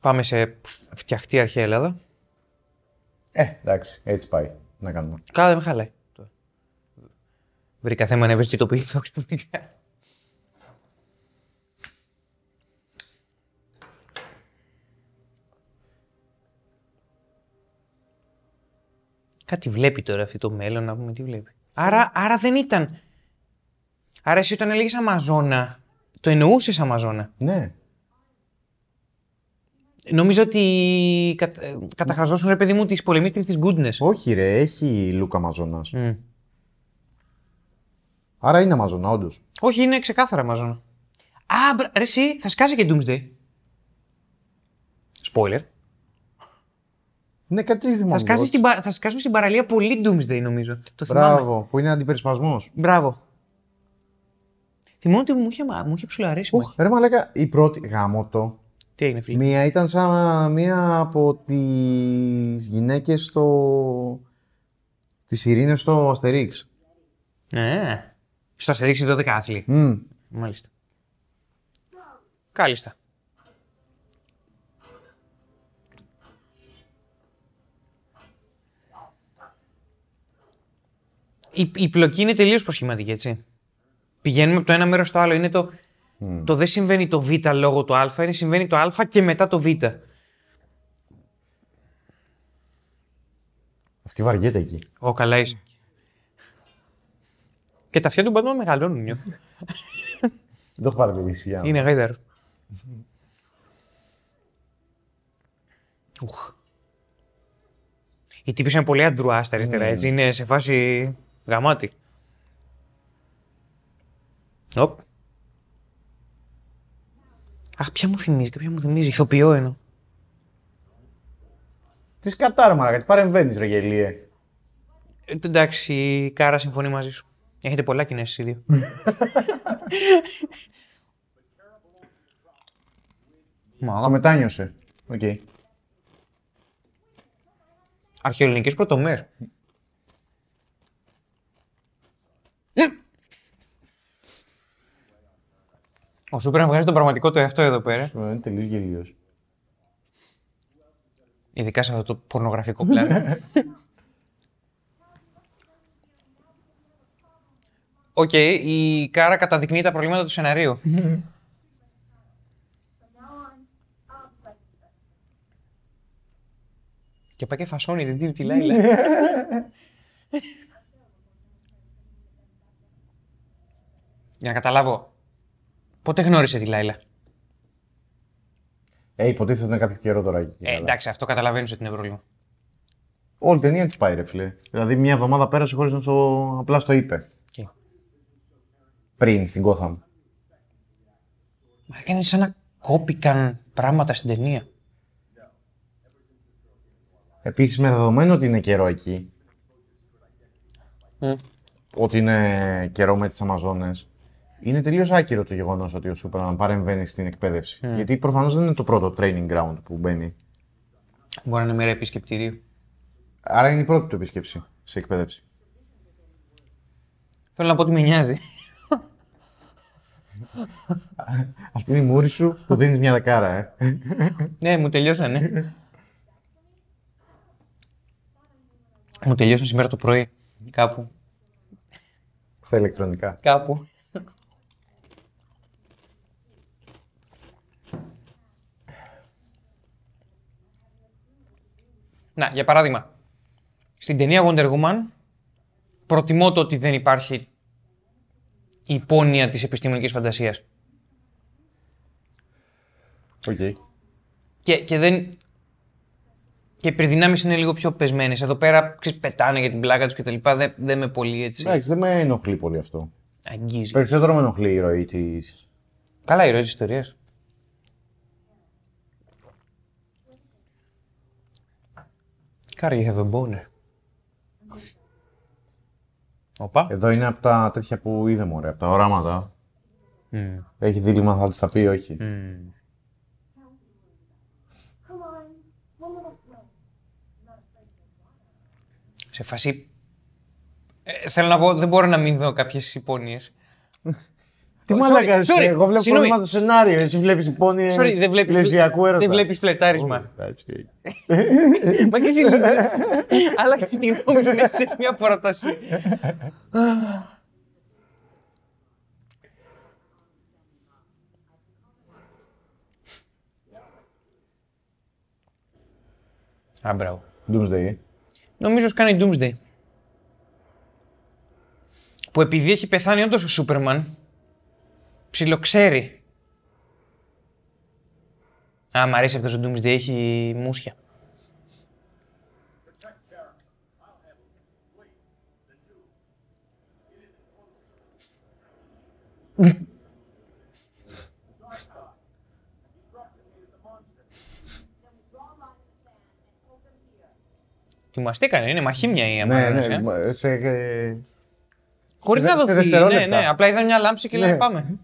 Πάμε σε φτιαχτή αρχαία Ελλάδα. Ε, εντάξει, έτσι πάει. Να κάνουμε. Καλά, δεν με χαλάει. Βρήκα θέμα να ευαισθητοποιηθώ ξαφνικά. Κάτι βλέπει τώρα αυτό το μέλλον, να πούμε τι βλέπει. Άρα, άρα δεν ήταν. Άρα εσύ όταν έλεγες Αμαζόνα, το εννοούσες Αμαζόνα; Ναι. Νομίζω ότι κατ, ε, καταχραζόσουν ρε παιδί μου τις πολεμίστρες της Goodness. Όχι, ρε, έχει Λούκα Αμαζόνας. Μμ. Άρα είναι Αμαζόνα, όντως. Όχι, είναι ξεκάθαρα Αμαζόνα. Α, μπρα- ρε εσύ, θα σκάσει και Doomsday. Spoiler. Ναι, κάτι τέτοιο Θα, θυμάμαι. σκάσει εγώ. στην, πα- θα σκάσουν στην παραλία πολύ Doomsday νομίζω. Το θυμάμαι. Μπράβο, που είναι αντιπερισπασμός. Μπράβο. Θυμάμαι ότι μου είχε, μου είχε ψουλαρέσει. Ουχ, ρε μαλάκα, η πρώτη γάμο το. Τι έγινε, φίλε; Μία ήταν σαν μία από τις γυναίκες στο... Τις ειρήνες στο Αστερίξ. Ναι. Στο αστερίξει 12 άθλη. Μμ. Μάλιστα. Κάλιστα. Η, η πλοκή είναι τελείως προσχηματική, έτσι. Πηγαίνουμε από το ένα μέρος στο άλλο. Είναι το, το δεν συμβαίνει το β λόγω του α, είναι συμβαίνει το α και μετά το β. Αυτή βαριέται εκεί. Ω, καλά είσαι. Και τα αυτιά του Batman μεγαλώνουν, νιώθω. Δεν το έχω παρατηρήσει. για να- Είναι γάιδαρο. Ουχ. Η τύπη είναι πολύ αντρουά στα αριστερά, έτσι. Είναι σε φάση γαμάτη. Οπ. Αχ, ποια μου θυμίζει, ποια μου θυμίζει. Ηθοποιό εννοώ. Τι κατάρα, μαλάκα, τι παρεμβαίνεις, ρε γελοίε. Ε, εντάξει, η Κάρα συμφωνεί μαζί σου. Έχετε πολλά κοινά εσείς οι δύο. *laughs* Μα, Το μετάνιωσε. Οκ. Αρχαιοελληνικές προτομές. Ο Σούπερ βγάζει τον πραγματικό του εαυτό εδώ πέρα. Είναι τελείως γελοίος. Ειδικά σε αυτό το πορνογραφικό πλάνο. *laughs* Οκ, η Κάρα καταδεικνύει τα προβλήματα του σεναρίου. *laughs* και πάει και φασώνει την τύπη τη Λάιλα. *laughs* Για να καταλάβω. Πότε γνώρισε τη Λάιλα; Ε, υποτίθεται ότι είναι κάποιο καιρό τώρα εκεί. Ε, καλά. εντάξει, αυτό καταλαβαίνω ότι είναι πρόβλημα. Όλη η ταινία της πάει, ρε φίλε. Δηλαδή, μια εβδομάδα πέρασε χωρίς να στο... απλά στο είπε. Okay. Πριν στην Gotham. Μα έκανε σαν να κόπηκαν πράγματα στην ταινία. Επίσης, με δεδομένο ότι είναι καιρό εκεί, Mm. ότι είναι καιρό με τις Αμαζόνες, είναι τελείως άκυρο το γεγονός ότι ο Σούπερμαν παρεμβαίνει στην εκπαίδευση. Γιατί προφανώς δεν είναι το πρώτο training ground που μπαίνει. Μπορεί να είναι μέρα επισκεπτηρίου. Άρα είναι η πρώτη του επίσκεψη σε εκπαίδευση. Θέλω να πω ότι με νοιάζει. Αυτή είναι η μούρη σου που δίνεις μια δεκάρα, ε. ναι, μου τελειώσανε. μου τελειώσαν σήμερα το πρωί. Κάπου. Στα ηλεκτρονικά. Κάπου. Να, για παράδειγμα, στην ταινία Wonder Woman προτιμώ το ότι δεν υπάρχει η υπόνοια της επιστημονικής φαντασίας. Οκ. Και, και δεν... Και οι υπερδυνάμεις είναι λίγο πιο πεσμένες. Εδώ πέρα ξέρεις, πετάνε για την πλάκα τους και τα λοιπά. Δεν, δεν με πολύ έτσι Εντάξει, δεν με ενοχλεί πολύ αυτό. αγγίζει. Περισσότερο με ενοχλεί η ροή της. Καλά η ροή της ιστορίας. Κάρα, you have a boner. Οπα. Εδώ είναι από τα τέτοια που είδε μωρέ, από τα οράματα. Μμμ. Έχει δίλημμα, θα της τα πει, όχι. Μμμ. Σε φάση... Ε, θέλω να πω, δεν μπορώ να μην δω κάποιες υπόνοιες. *laughs* Τι Sorry, μαλάκα είσαι, sorry, εγώ βλέπω συγγνώμη. πρόβλημα το σενάριο. Εσύ βλέπεις υπόνοιες. Sorry, δεν βλέπεις, λεσβιακού έρωτα. δεν βλέπεις φλερτάρισμα. Εντάξει, οκ. *laughs* Μα και εσύ λίγο. Άλλαξε τη γνώμη σου μέσα σε μια πρόταση. Α, μπράβο. Doomsday. ε. Νομίζω ότι κάνει Doomsday. Που επειδή έχει πεθάνει όντως ο Σούπερμαν, ψιλοξέρει. Α, μ' αρέσει αυτός ο Doomsday, έχει μουσια. Τιμαστήκανε, είναι μαχήμια η Ναι, Αμazons, ε. ναι. Σε, ε, Χωρίς σε να δε- σε δοθεί. Ναι, δευτερόλεπτα. ναι. Απλά είδα μια λάμψη και λέει Ναι. πάμε.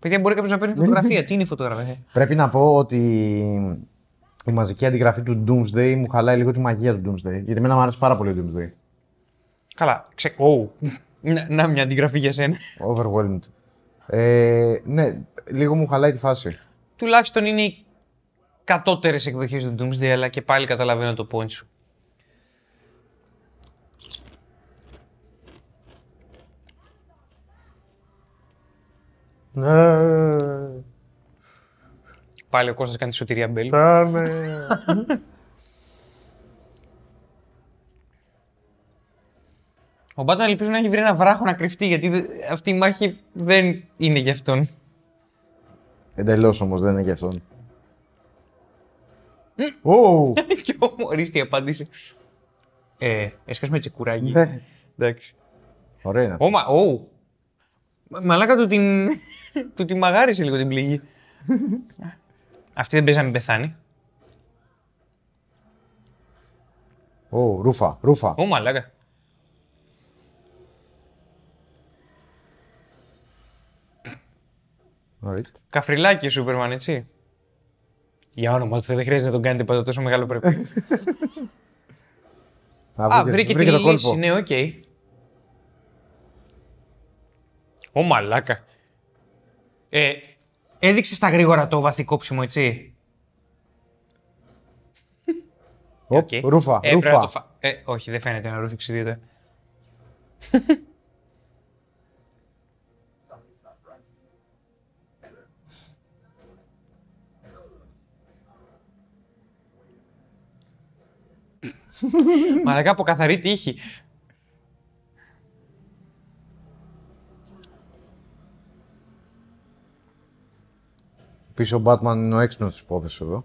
Παιδιά, μπορεί κάποιος να παίρνει φωτογραφία. Τι είναι η φωτογραφία; Πρέπει να πω ότι η μαζική αντιγραφή του Doomsday μου χαλάει λίγο τη μαγεία του Doomsday. Γιατί εμένα μου άρεσε πάρα πολύ ο Doomsday. Καλά. Ξε... Oh. να, να, μια αντιγραφή για σένα. Overwhelmed. Ε, ναι, λίγο μου χαλάει τη φάση. Τουλάχιστον είναι οι κατώτερες εκδοχές του Doomsday, αλλά και πάλι καταλαβαίνω το point σου. Ναι. Πάλι ο Κώστας κάνει τη σωτηρία Μπέλ. Πάμε. Ο Batman ελπίζω να έχει βρει ένα βράχο να κρυφτεί, γιατί δε- αυτή η μάχη δεν είναι για αυτόν. Εντελώς όμως δεν είναι για αυτόν. Ου, *laughs* και ορίστε η απάντηση. Ε, έσκασε με τσικουράκι. ναι. Εντάξει. Ωραία είναι αυτό. Ω, μα, ω. Μα- Μαλάκα του την, *laughs* του την μαγάρισε λίγο την πληγή. Αυτή δεν παίζει να μην πεθάνει. Ω, ρούφα, ρούφα. Ω, μαλάκα. Alright. Καφριλάκι ο Σούπερμαν, έτσι. Για όνομα του, Θεού, δεν χρειάζεται να τον κάνετε πάντα τόσο μεγάλο πρέπει. *laughs* Α, βρήκε, τη λύση, ναι, οκ. Ω, μαλάκα. Ε, έδειξες στα γρήγορα το βαθικό ψημο, έτσι. Ωπ, Ρούφα, Ε, πρέπει να ρούφα. το φα- Ε, όχι, δεν φαίνεται να ρούφηξε δείτε. *laughs* Μαλακά από καθαρή τύχη. Πίσω ο Batman είναι ο έξυπνος της υπόθεσης εδώ.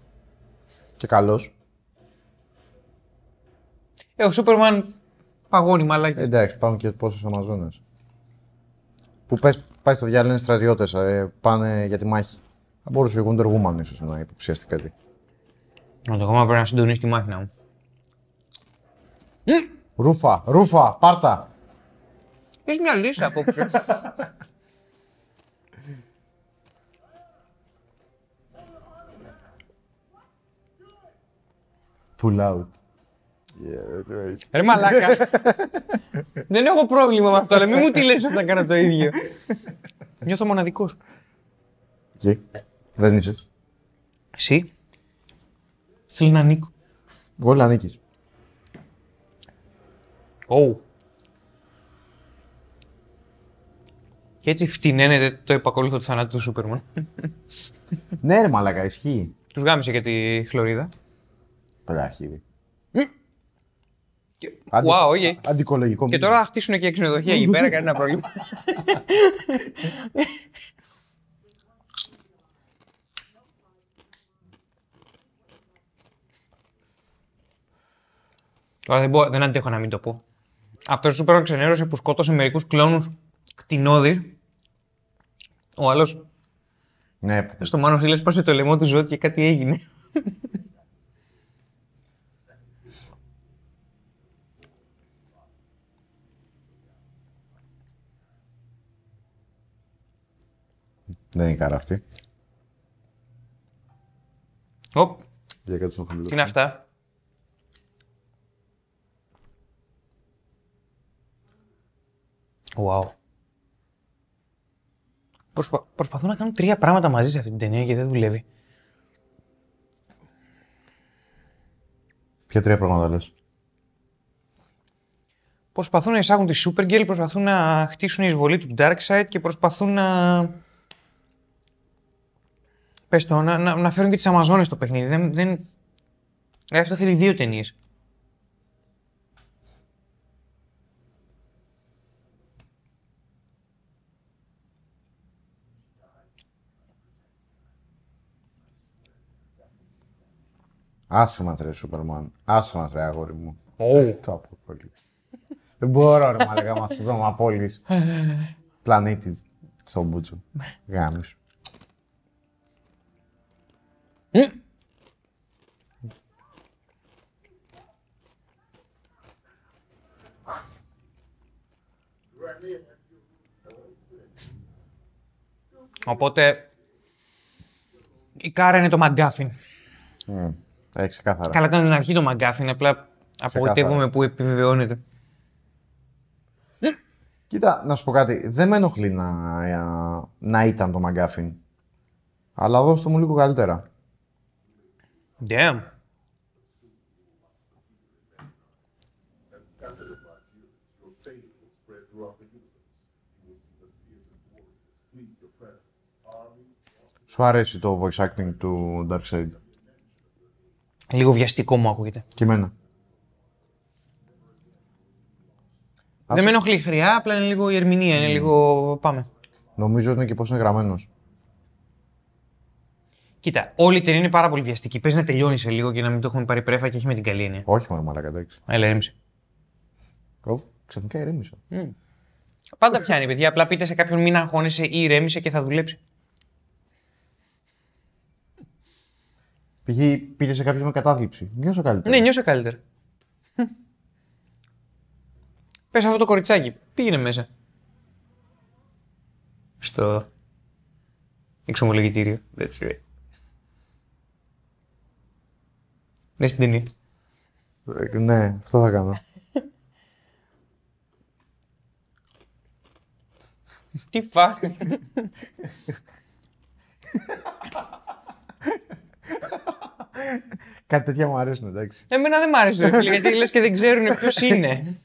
Και καλός. Ε, ο Σούπερμαν παγώνει μαλάκι. Ε, εντάξει, πάμε και πόσους Αμαζόνες. Που πες, πάει στο διάλογο είναι στρατιώτες, ε, πάνε για τη μάχη. Θα μπορούσε ο Wonder Woman ίσως να υποψιαστεί κάτι. Να το κόμμα πρέπει να συντονίσει τη μάχη να μου. Ρούφα, ρούφα, πάρτα. Έχεις μια λύση απόψε. *laughs* Pull out. Yeah, that's right. Ρε μαλάκα. *laughs* Δεν έχω πρόβλημα με αυτό, αλλά μην μου τι λες όταν κάνω το ίδιο. Νιώθω μοναδικός. Και, δεν είσαι. Εσύ. Θέλω να ανήκω. Όλα ανήκεις. Ω. Και έτσι φτηνένεται το επακολούθο του θανάτου του Σούπερμαν. Ναι ρε μαλάκα, ισχύει. Τους γάμισε και τη χλωρίδα. Παλιά αρχίδι. Και... Αντι- Wow, okay. Αντικολογικό Και μήνυμα. τώρα θα χτίσουν και ξενοδοχεία εκεί πέρα, κανένα πρόβλημα. Τώρα δεν, μπορώ, δεν αντέχω να μην το πω. Αυτός ο Σούπερμαν ξενέρωσε που σκότωσε μερικούς κλόνους κτηνόδης. Ο άλλος Ναι, στο μάνο φίλες σπάσε το λαιμό του ζώτη και κάτι έγινε. Δεν είναι καρά αυτή. Οπ, Για κάτι στον τι είναι αυτά. Wow. Προσπα... Προσπαθούν να κάνουν τρία πράγματα μαζί σε αυτή την ταινία και δεν δουλεύει. Ποια τρία πράγματα λες; Προσπαθούν να εισάγουν τη Supergirl, προσπαθούν να χτίσουν η εισβολή του Darkseid και προσπαθούν να... Πες το, να, να, να φέρουν και τις Αμαζόνες στο παιχνίδι. Δεν, δεν... Ε, αυτό θέλει δύο ταινίες. Άσε μας ρε Σούπερμαν. Άσε μας ρε αγόρι μου. Oh. Το αποκόλλη. Δεν μπορώ ρε μαλακά με αυτό το απόλυς. *laughs* Πλανήτης στον Μπούτσο. Γάμι σου. Οπότε η Κάρα είναι το McGuffin. Mm. Ε, ξεκάθαρα. Καλά ήταν στην αρχή το McGuffin, απλά απογοητεύομαι που επιβεβαιώνεται. Κοίτα, να σου πω κάτι. Δεν με ενοχλεί να, ε, να ήταν το McGuffin. Αλλά δώστε μου λίγο καλύτερα. Damn. Σου αρέσει το voice acting του Darkseid. Λίγο βιαστικό μου ακούγεται. Και εμένα. Δεν με ενοχλεί η χρειά, απλά είναι λίγο η ερμηνεία, είναι λίγο πάμε. Νομίζω ότι είναι και πώς είναι γραμμένος. Κοίτα, όλη η ταινία είναι πάρα πολύ βιαστική. Παίζει να τελειώνει σε λίγο και να μην το έχουμε πάρει πρέφα και έχει με την καλή έννοια. Όχι μόνο μαλακά, εντάξει. Έλα, ήρεμησε. Ω, Ξαφνικά ηρέμησα. Πάντα πιάνει, παιδιά. Απλά πείτε σε κάποιον μην αγχώνεσαι ή ηρέμησε και θα δουλέψει. Πήγε, πήγε σε κάποιον με κατάθλιψη. Νιώσω καλύτερα. Ναι, νιώσα καλύτερα. Πες αυτό το κοριτσάκι. Πήγαινε μέσα. Στο εξομολογητήριο. That's right. Ναι, στην ταινία. Ε, ναι, αυτό θα κάνω. Τι φα. Κάτι τέτοια μου αρέσουν, εντάξει. Εμένα δεν μ' άρεσε ρε φίλε, γιατί λες και δεν ξέρουν ποιος είναι.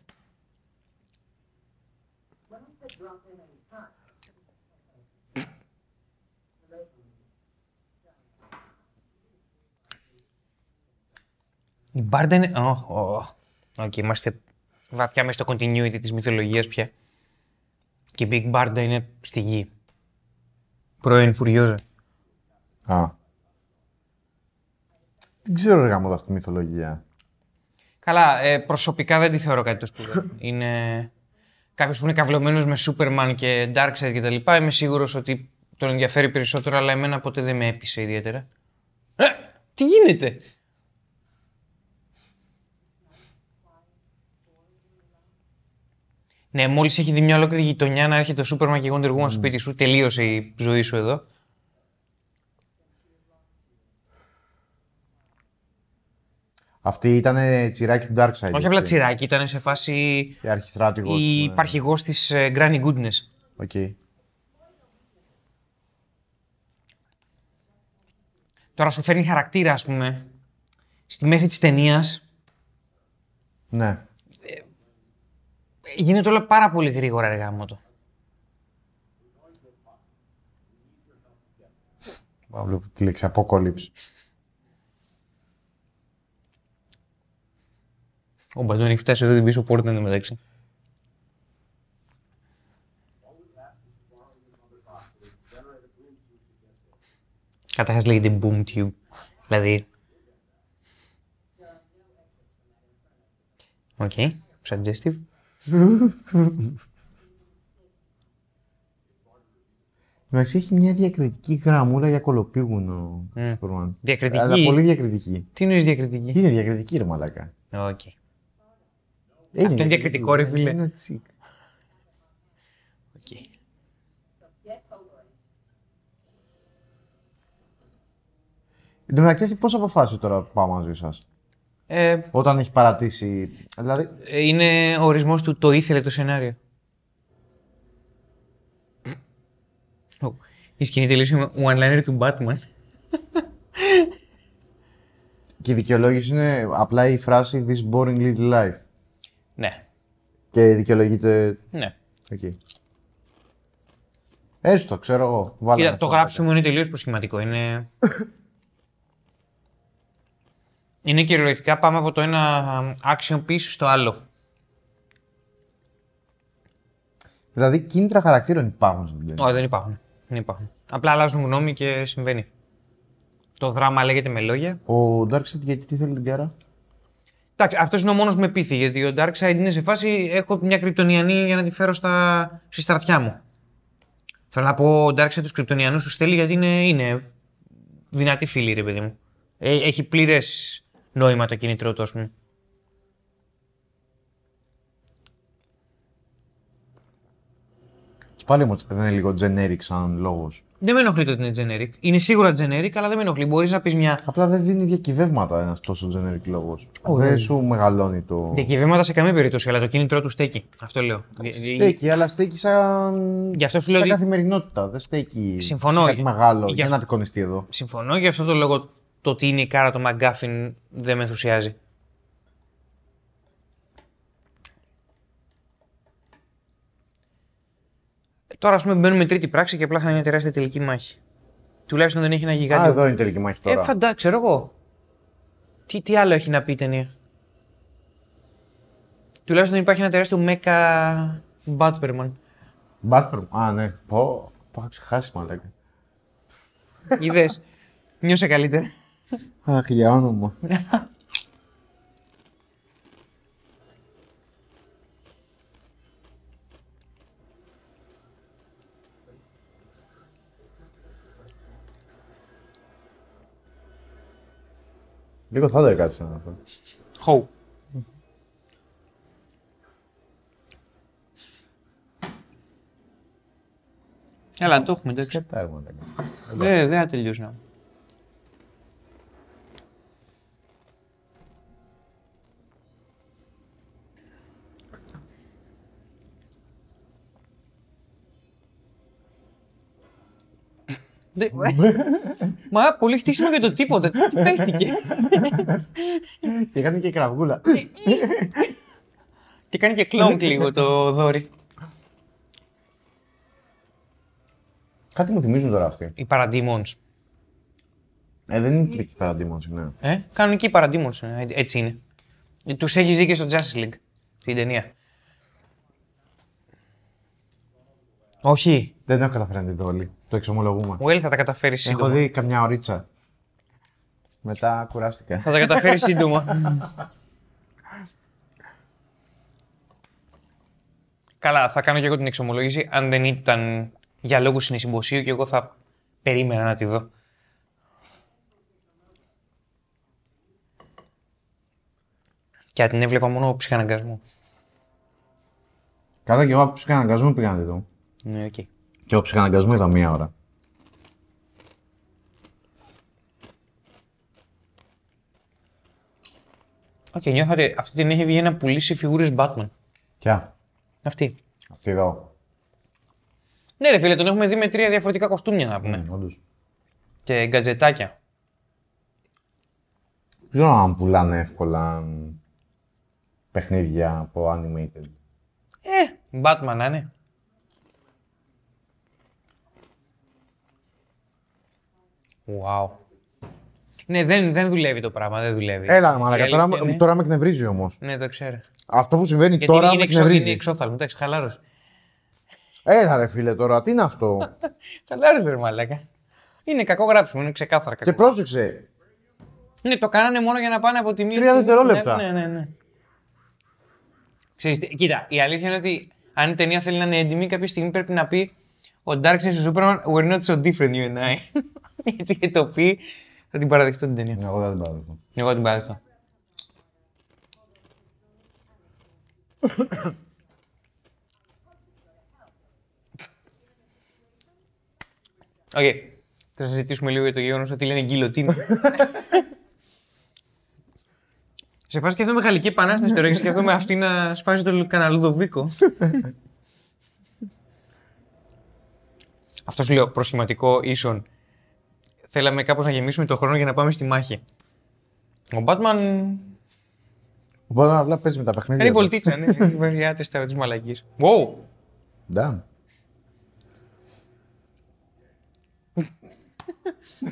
Η Barda είναι... Οχ, οχ. Οκ, είμαστε βαθιά μέσα στο continuity της μυθολογίας πια. Και η Big Barda είναι στη γη. Πρώην Φουριόζα. Α. Δεν ξέρω ρε γάμο αυτή τη μυθολογία. Καλά, ε, προσωπικά δεν τη θεωρώ κάτι το σπουδαίο. είναι κάποιος που είναι καυλωμένο με Superman και Darkseid κτλ. Είμαι σίγουρος ότι τον ενδιαφέρει περισσότερο, αλλά εμένα ποτέ δεν με έπεισε ιδιαίτερα. Ε, τι γίνεται! Ναι, μόλις έχει δει μια ολόκληρη γειτονιά να έρχεται το Superman και η Wonder Woman στο σπίτι σου, τελείωσε η ζωή σου εδώ. Αυτή ήταν τσιράκι του Darkseid. Όχι απλά τσιράκι, ήταν σε φάση Η αρχιστράτηγος. η ναι. υπαρχηγός της Granny Goodness. Ok. Τώρα σου φέρνει χαρακτήρα, ας πούμε, στη μέση της ταινίας. Ναι. Γίνεται όλα πάρα πολύ γρήγορα, ρε γάμο το. Α, Βλέπω τη λέξη αποκόλληψη. Ο Μπαντών έχει φτάσει εδώ την πίσω πόρτα εν τω μεταξύ. Καταρχάς λέγεται boom tube. Δηλαδή... Ok, suggestive. Εντάξει, έχει μια διακριτική γραμμούλα για κωλοπήγουνο. Μμ. Superman. Διακριτική. Αλλά πολύ διακριτική. Τι είναι διακριτική; Είναι διακριτική ρε μαλάκα. Οκ. Είναι είναι διακριτικό, ρε, φίλε. Είναι chic. Ok. Εν τω μεταξύ, εσύ πώς αποφάσισε τώρα που πάω μαζί σας; Ε, Όταν έχει παρατήσει. Δηλαδή, Ε, είναι ο ορισμός του το ήθελε το σενάριο. Ω, Η σκηνή τελείωσε με one-liner του Batman. και η δικαιολόγηση είναι απλά η φράση This boring little life. Ναι, Και δικαιολογείται. ναι. Οκ. Έστω, ξέρω εγώ. Βάλε Κοίτα, το γράψιμο είναι τελείως προσχηματικό. Είναι... *coughs* είναι κυριολεκτικά πάμε από το ένα action piece στο άλλο. Δηλαδή, κίνητρα χαρακτήρων υπάρχουν στην ταινία. Όχι, δεν υπάρχουν. Δεν υπάρχουν. Απλά αλλάζουν γνώμη και συμβαίνει. Το δράμα λέγεται με λόγια. Ο Darkseid γιατί τι θέλει την κάρα. Εντάξει, αυτός είναι ο μόνος που με πείθει. Γιατί ο Darkseid είναι σε φάση. Έχω μια κρυπτονιανή για να τη φέρω στα... στη στρατιά μου. Θέλω να πω, ο Darkseid τους κρυπτονιανούς τους στέλνει γιατί είναι, είναι δυνατή φίλη, ρε παιδί μου. Ε, έχει πλήρες νόημα το κίνητρό του, ας πούμε. Και πάλι όμως δεν είναι λίγο generic σαν λόγος. Δεν με ενοχλεί το ότι είναι generic. Είναι σίγουρα generic, αλλά δεν με ενοχλεί. Μπορείς να πεις μια. Απλά δεν δίνει διακυβεύματα ένας τόσο generic λόγος. Όχι, δεν δεν- σου μεγαλώνει το. Διακυβεύματα σε καμία περίπτωση, αλλά το κίνητρό του στέκει. Αυτό λέω. Στέκει, αλλά στέκει σαν. Γι' αυτό σου λέω σαν ότι- καθημερινότητα. Δεν στέκει. Συμφωνώ. σε κάτι μεγάλο Γι' για αυτό- να απεικονιστεί εδώ. Συμφωνώ για αυτό το λόγο το ότι είναι η κάρα του McGuffin δεν με ενθουσιάζει. Τώρα, ας πούμε, μπαίνουμε τρίτη πράξη και απλά θα είναι μια τεράστια τελική μάχη. Τουλάχιστον δεν έχει ένα Α, γιγάντιο. εδώ είναι η τελική μάχη ε, τώρα. φαντά, ξέρω εγώ. Τι, τι άλλο έχει να πει η ταινία; Τουλάχιστον υπάρχει ένα τεράστιο μέκα Batman. Batman. Α, ναι. Πω, το είχα ξεχάσει μαλάκα. Είδες. Νιώσε καλύτερα. Αχ, για όνομα. Λίγο Thunder κάτσε να αυτό. Χοου. Έλα, το έχουμε, εντάξει. Και τα έχουμε. τα Δεν δεν θα τελειώσει *laughs* Μα πολύ χτίσιμο για το τίποτα. Τι παίχτηκε. Και έκανε και κραυγούλα. Και κάνει και κλόγκ λίγο το δόρυ. Κάτι μου θυμίζουν τώρα αυτοί. Οι παραντίμονς. Ε, δεν είναι τρίκη παραντήμωση, ναι. Ε, κανονικοί παραντίμονς. ε, Έτσι είναι. Τους έχεις δει και στο Justice League. Στην ταινία. Όχι. Δεν έχω καταφέρει να τη δω όλη. Το εξομολογούμε. Ο Έλλη θα τα καταφέρεις Έχω σύντομα. δει καμιά ωρίτσα. Μετά κουράστηκα. Θα τα καταφέρεις σύντομα. Καλά, θα κάνω και εγώ την εξομολόγηση. Αν δεν ήταν για λόγους συνεισυμποσίου και εγώ θα περίμενα να τη δω. Και αν την έβλεπα μόνο από ψυχαναγκασμό. Καλά και εγώ από ψυχαναγκασμό πήγα να τη δω. Ναι, οκ. Και από ψυχαναγκασμό είδα μία ώρα. Οκ, νιώθω ότι αυτή την έχει βγει για να πουλήσει φιγούρες Batman. Ποια; Αυτή. Αυτή εδώ. Ναι, ρε φίλε, τον έχουμε δει με τρία διαφορετικά κοστούμια να πούμε. Mm, όντως. Και γκατζετάκια. Δεν ξέρω αν πουλάνε εύκολα μ, παιχνίδια από animated. Ε, Batman να είναι. Wow. Ναι, δεν, δεν δουλεύει το πράγμα, δεν δουλεύει. Έλα, Η μαλακα, αλήθεια τώρα, είναι- τώρα με εκνευρίζει όμως. Ναι, το ξέρω. Αυτό που συμβαίνει Γιατί τώρα είναι, με εξώ, είναι εκνευρίζει. εξώθαλμο, εντάξει, χαλάρωσε. Έλα, ρε φίλε, τώρα, τι είναι αυτό; *laughs* Χαλάρωσε, ρε μαλάκα. Είναι κακό γράψιμο, είναι ξεκάθαρα κακό. και πρόσεξε, Ναι, το κάνανε μόνο για να πάνε από τη μία. Τρία στη- δευτερόλεπτα. Ναι, ναι, ναι. Ξέρεις, τι- κοίτα, η αλήθεια είναι ότι αν η ταινία θέλει να είναι έντιμη, κάποια στιγμή πρέπει να πει ο Darkseid και ο Superman, we're not so different, you and I. *laughs* *laughs* Έτσι και το πει, θα την παραδεχτώ την ταινία. εγώ δεν την παραδεχτώ. Εγώ την παραδεχτώ. Οκ. Θα συζητήσουμε λίγο για το γεγονός ότι λένε γκυλοτίνα. *laughs* Σε φάση σκέφτομαι Γαλλική Επανάσταση τώρα και σκέφτομαι αυτή να σφάζει το καναλουδοβίκο. *laughs* Αυτός σου λέω προσχηματικό ίσον. Θέλαμε κάπως να γεμίσουμε το χρόνο για να πάμε στη μάχη. Ο Batman Οπότε απλά παίζει με τα παιχνίδια. κάνει του. βολτίτσα, ναι. Έχει βαριάτες τα της μαλακής. Wow! Ντα.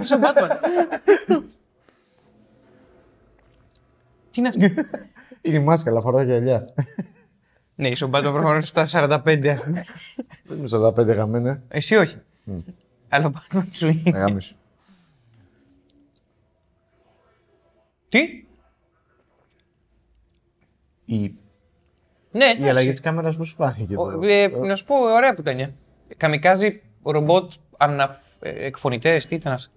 Είσαι ο Batman; Τι είναι αυτό; Είναι η μάσκα, αλλά φοράει γυαλιά. ναι, είσαι ο Batman προφανώς στα 45 ας πούμε. Δεν είμαι 45 γαμμένα. Εσύ όχι. Αλλά ο Batman σου είναι. Αγάμιση. Τι; Η, Ναι, η αλλαγή εντάξει. της κάμερας πώς σου φάνηκε. Ο- εδώ; ε, να σου πω, ωραία που ήταν. Καμικάζι, ρομπότ, ανα... ε, εκφωνητές, τι ήταν αυτό;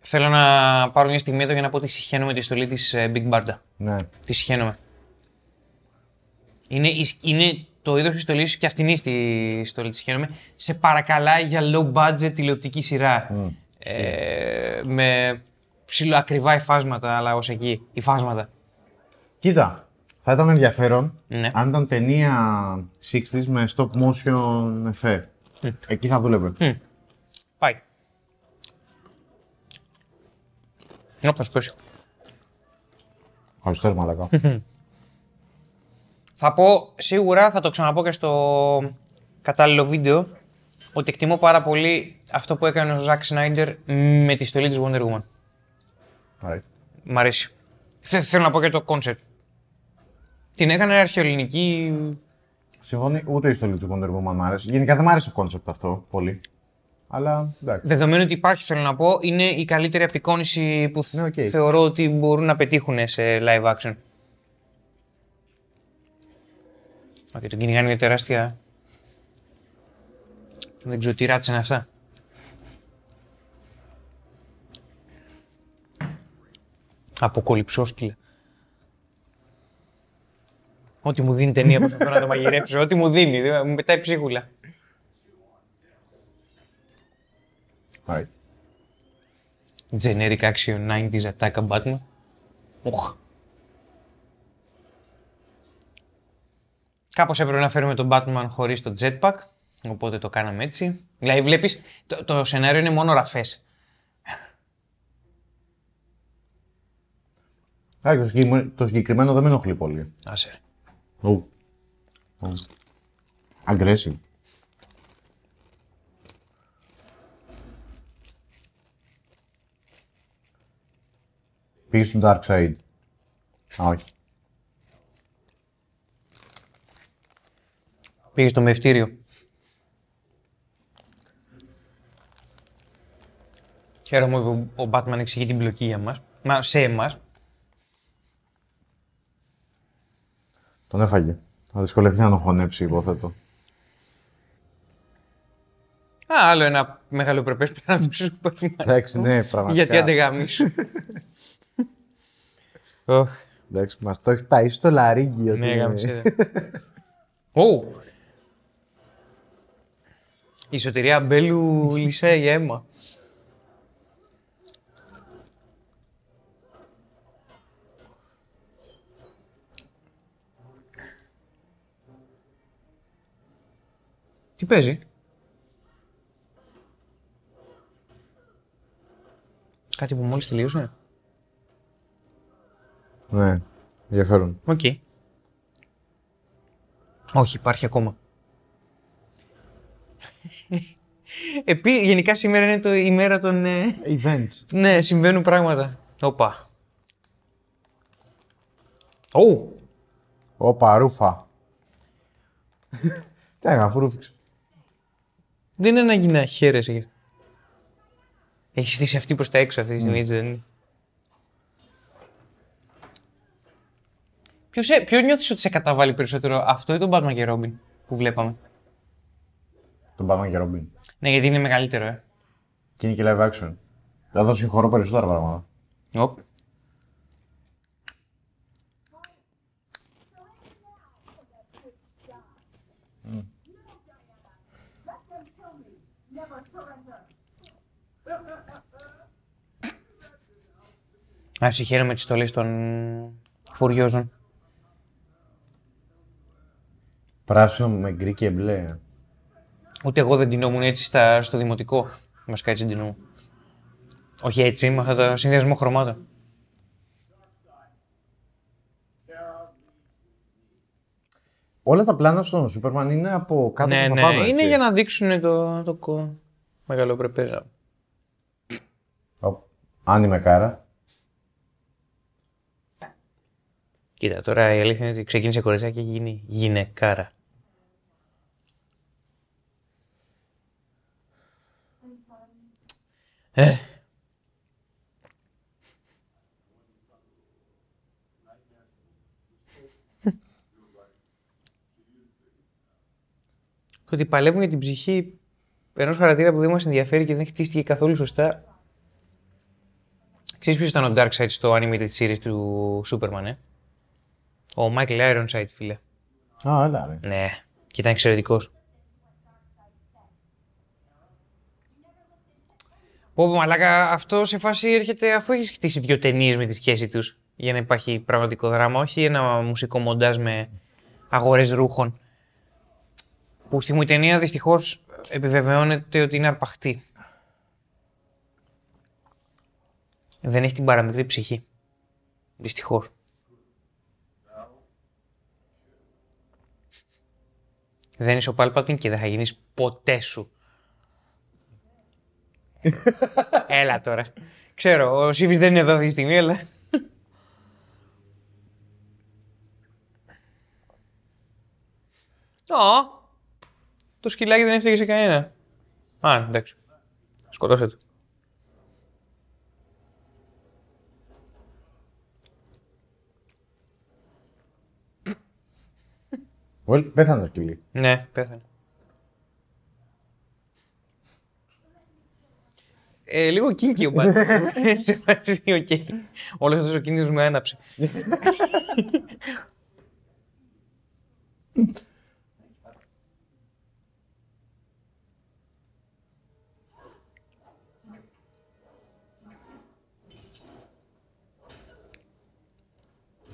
Θέλω να πάρω μια στιγμή εδώ για να πω ότι συχαίνομαι τη στολή της ε, Big Barda. Ναι. Τη συχαίνομαι. Είναι, η σ- είναι το είδος της στολής και αυτήν είναι στη στολή της συχαίνομαι. Σε παρακαλάει για low budget τηλεοπτική σειρά. Ε, με ψηλοακριβά υφάσματα, αλλά ως εκεί. Υφάσματα. Κοίτα, θα ήταν ενδιαφέρον Ναι. αν ήταν ταινία 60s με stop motion εφέ. Εκεί θα δούλευε. Πάει. Να θα σου πέσει. Ευχαριστώ, ρε μαλακά. *laughs* Θα πω σίγουρα, θα το ξαναπώ και στο κατάλληλο βίντεο, ότι εκτιμώ πάρα πολύ αυτό που έκανε ο Zack Snyder με τη στολή της Wonder Woman. Ωραία. Μ' αρέσει. Θε- θέλω να πω και το κόνσεπτ. Την έκανε αρχαιοελληνική. Συμφωνεί, ούτε η στολή του Wonder Woman μ' άρεσε. Γενικά δεν μ' άρεσε το κόνσεπτ αυτό πολύ. Αλλά εντάξει. Δεδομένου ότι υπάρχει, θέλω να πω, είναι η καλύτερη απεικόνιση που Ναι, οκ. θεωρώ ότι μπορούν να πετύχουν σε live action. Okay, τον κυνηγάνε μια τεράστια. Δεν ξέρω τι ράτσα είναι αυτά. Αποκολυψόσκυλα. Ό,τι μου δίνει ταινία προσπαθώ να το μαγειρέψω. Ό,τι μου δίνει. Μου πετάει ψίχουλα. Right. Generic action 90s attack on Batman. Οχ. Κάπως έπρεπε να φέρουμε τον Batman χωρίς το jetpack, οπότε το κάναμε έτσι. Δηλαδή βλέπεις, το, το σενάριο είναι μόνο ραφές. Α, και το, συγκεκριμένο, το συγκεκριμένο δεν με ενοχλεί πολύ. Άσε. ρε. Ου. Ου. Aggressive. Πήγες στο Dark Side. Α, όχι. Πήγες στο μευτήριο. Χαίρομαι που ο Batman εξηγεί την μπλοκή για μας. Μα σε εμάς. Τον έφαγε. Θα δυσκολευτεί να τον χωνέψει, υποθέτω. Α, άλλο ένα μεγάλο πρεπές πλέον να του Superman. Εντάξει, ναι, πραγματικά. Γιατί αντεγάμισου. Οχ, *laughs* Εντάξει, μας το έχει ταΐσει στο λαρίκι. ότι ναι, είναι- γάμισε. δε. *laughs* Ου! Η σωτηρία Μπέλου λυσάει για αίμα. Τι παίζει; Κάτι που μόλις τελείωσε. Ναι, ενδιαφέρον. Οκ. Όχι, υπάρχει ακόμα. Επί, γενικά σήμερα είναι το, η μέρα των... ε, Events. ναι, συμβαίνουν πράγματα. Όπα. Ω! Ωπα, ρούφα. Τι έκανα, αφού ρούφηξε. Δεν είναι ανάγκη να χαίρεσαι γι' αυτό. Έχεις στήσει αυτή προς τα έξω αυτή τη στιγμή, έτσι δεν είναι. Ποιος, σε, ποιο νιώθεις ότι σε καταβάλει περισσότερο, αυτό ή τον Batman και Robin που βλέπαμε; Τον Batman και Robin. Ναι, γιατί είναι μεγαλύτερο, ε. Και είναι και live action. Εδώ συγχωρώ περισσότερα πράγματα. Οπ. Α, συγχαίρω με τις στολές των φουριόζων. Πράσινο με γκρι και μπλε. Ούτε εγώ δεν τεινόμουν έτσι στα, στο δημοτικό. Βασικά έτσι τεινόμουν. Όχι έτσι, με αυτό το συνδυασμό χρωμάτων. Όλα τα πλάνα στον Σούπερμαν είναι από κάτω ναι, που ναι, θα πάμε, είναι έτσι. για να δείξουν το, το κο... μεγαλοπρεπέζα. Οπ. Αν είμαι κάρα. Κοίτα, τώρα η αλήθεια είναι ότι ξεκίνησε κοριτσάκι και έχει γίνει γυναικάρα. Ε. Το ότι παλεύουν για την ψυχή ενός χαρακτήρα που δεν μας ενδιαφέρει και δεν χτίστηκε καθόλου σωστά. Ξέρεις ποιος ήταν ο Darkseid στο animated series του Superman, ε; Ο Michael Ironside, φίλε. Α, έλα ρε. Ναι, και ήταν εξαιρετικός. Πω πω, μαλάκα, αυτό σε φάση έρχεται αφού έχεις χτίσει δύο ταινίες με τη σχέση τους για να υπάρχει πραγματικό δράμα, όχι ένα μουσικό μοντάζ με αγορές ρούχων. Που στη μου η ταινία δυστυχώς επιβεβαιώνεται ότι είναι αρπαχτή. Δεν έχει την παραμικρή ψυχή. Δυστυχώς. Δεν είσαι ο Πάλπατιν και δεν θα γίνεις ποτέ σου. Έλα τώρα. Ξέρω, ο Σίβης δεν είναι εδώ αυτή τη στιγμή, αλλά... Ω, το σκυλάκι δεν έφταιγε σε κανένα. Α, εντάξει. Σκοτώσε το. Well, πέθανε το σκυλί. Ναι, πέθανε. Ε, λίγο kinky ο Batman. Σε *laughs* φάση, *laughs* οκ. Όλος αυτός ο κίνδυνος με άναψε.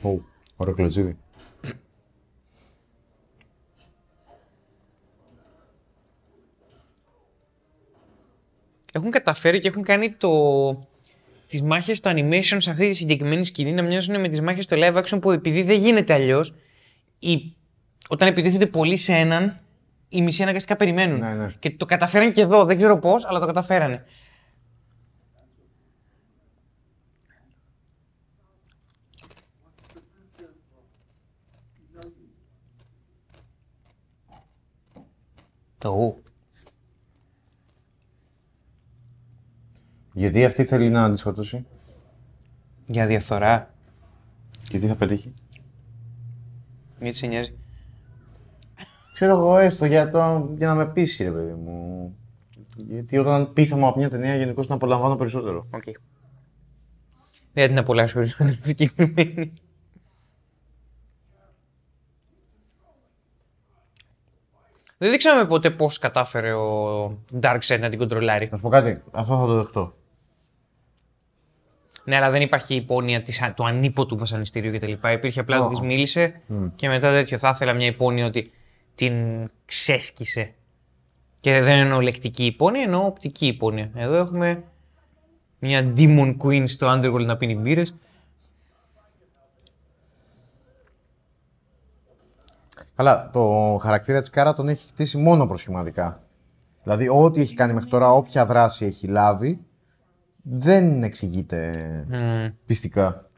Ω, ωραίο κλωτσίδι. Έχουν καταφέρει και έχουν κάνει το... τις μάχες στο animation σε αυτή τη συγκεκριμένη σκηνή να μοιάζουν με τις μάχες στο live action που επειδή δεν γίνεται αλλιώς. Η... όταν επιτίθεται πολύ σε έναν, οι μισοί αναγκαστικά περιμένουν. Ναι, ναι. Και το καταφέραν και εδώ, δεν ξέρω πώς, αλλά το καταφέρανε. Το. Γιατί αυτή θέλει να τη σκοτώσει; Για διαφθορά. και τι θα πετύχει; Γιατί σε νοιάζει. Ξέρω εγώ έστω για, το, για να με πείσει, ρε παιδί μου. Γιατί όταν πείθαμε από μια ταινία, γενικώς την απολαμβάνω περισσότερο. Οκ. Δεν θα την απολαύσω περισσότερο τη συγκεκριμένη. Δεν δείξαμε ποτέ πώς κατάφερε ο Darkseid να την κοντρολάρει. Να σου πω κάτι, αυτό θα το δεχτώ. Ναι, αλλά δεν υπάρχει υπόνοια της, του ανίποτου βασανιστήριου κτλ. Υπήρχε απλά ότι Ω. τη μίλησε και μετά τέτοιο. Θα ήθελα μια υπόνοια ότι την ξέσκησε. Και δεν εννοώ λεκτική υπόνοια, εννοώ οπτική υπόνοια. Εδώ έχουμε μια Demon Queen στο Underworld να πίνει μπύρες. Καλά, το χαρακτήρα της Κάρα τον έχει χτίσει μόνο προσχηματικά. Δηλαδή, ό,τι έχει κάνει μέχρι τώρα, όποια δράση έχει λάβει, δεν εξηγείται Μμμ. πιστικά.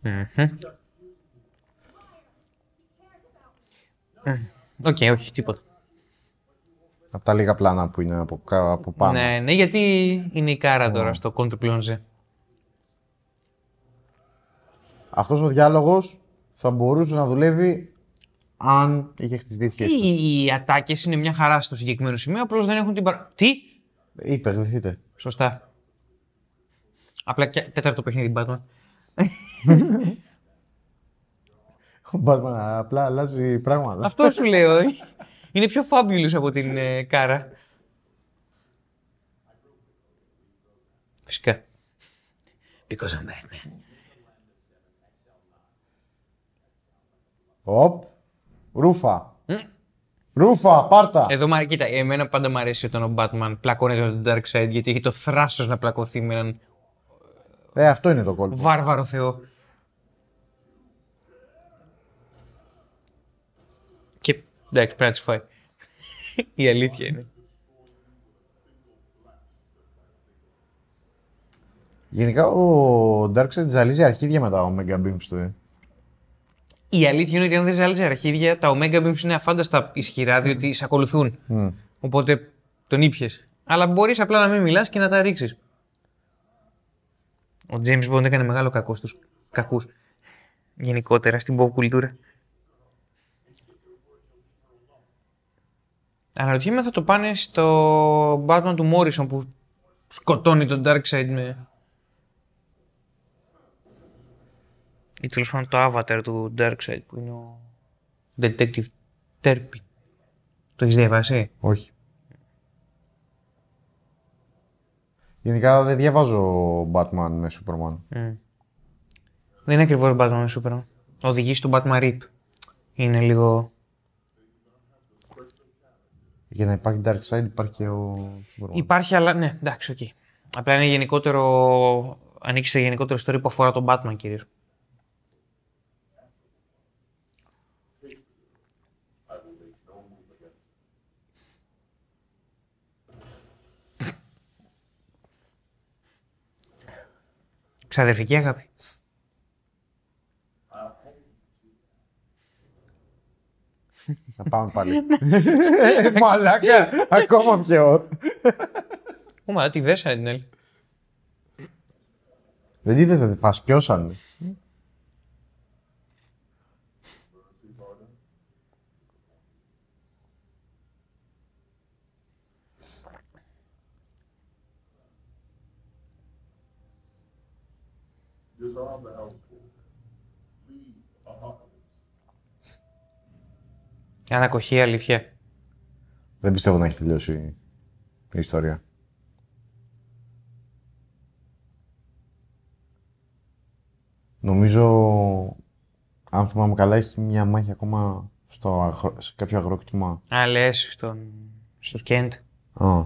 Μμμ. Μμ. Οκ, όχι, τίποτα. Από τα λίγα πλάνα που είναι από, κα- από πάνω. Ναι, ναι, γιατί είναι η κάρα τώρα στο Contre Plonge. Αυτός ο διάλογος θα μπορούσε να δουλεύει αν είχε χτιστεί σχέση. Οι, οι ατάκες είναι μια χαρά στο συγκεκριμένο σημείο, απλώς δεν έχουν την παρα... Τι! Είπες, δεχτείτε. Σωστά. Απλά και τέταρτο παιχνίδι Batman. Ο Batman απλά αλλάζει πράγματα. Αυτό σου λέω. ε. Είναι πιο fabulous από την ε, κάρα. Φυσικά. Because I'm Batman. Οπ. Ρούφα. Ρούφα, πάρτα. Εδώ, μα- κοίτα, εμένα πάντα μου αρέσει όταν ο Batman πλακώνεται με τον Darkseid γιατί έχει το θράσος να πλακωθεί με έναν Ε, αυτό είναι το κόλπο. βάρβαρο θεό. Και εντάξει, πρέπει να τις φάει. *laughs* Η αλήθεια είναι. Γενικά ο Darkseid ζαλίζει αρχίδια με τα Omega Beams του. Ε. Η αλήθεια είναι ότι αν δεν ζάλιζε αρχίδια, τα Omega Beams είναι αφάνταστα ισχυρά διότι σε ακολουθούν. Μμ. Οπότε τον ήπιες. Αλλά μπορείς απλά να μην μιλάς και να τα ρίξεις. Ο James Bond έκανε μεγάλο κακό στους κακούς. Γενικότερα στην pop κουλτούρα. Αναρωτιέμαι αν θα το πάνε στο Batman του Morrison που σκοτώνει τον Darkseid με... Ή τέλος πάντων το avatar του Darkseid που είναι ο Detective Terpin. Το έχεις διαβάσει; Όχι. Γενικά δεν διαβάζω Batman με Superman. Mm. Δεν είναι ακριβώς Batman με Superman. Οδηγεί στον Batman Rip. Είναι λίγο... Για να υπάρχει Darkseid υπάρχει και ο Superman. Υπάρχει, αλλά ναι, εντάξει, οκ. Απλά είναι γενικότερο... Ανήκει σε γενικότερο story που αφορά τον Batman κυρίως. Ξαδερφική αγάπη. Να πάμε πάλι. Ε, Μαλάκα, ακόμα πιο. Ω, τι δέσανε την άλλη. Δεν είδες να τη Ανακοχή, αλήθεια. Δεν πιστεύω να έχει τελειώσει η ιστορία. Νομίζω, αν θυμάμαι καλά, έχει μια μάχη ακόμα στο, αγρο- σε κάποιο αγρόκτημα. Α, λες, στον... στο Κέντ. Α,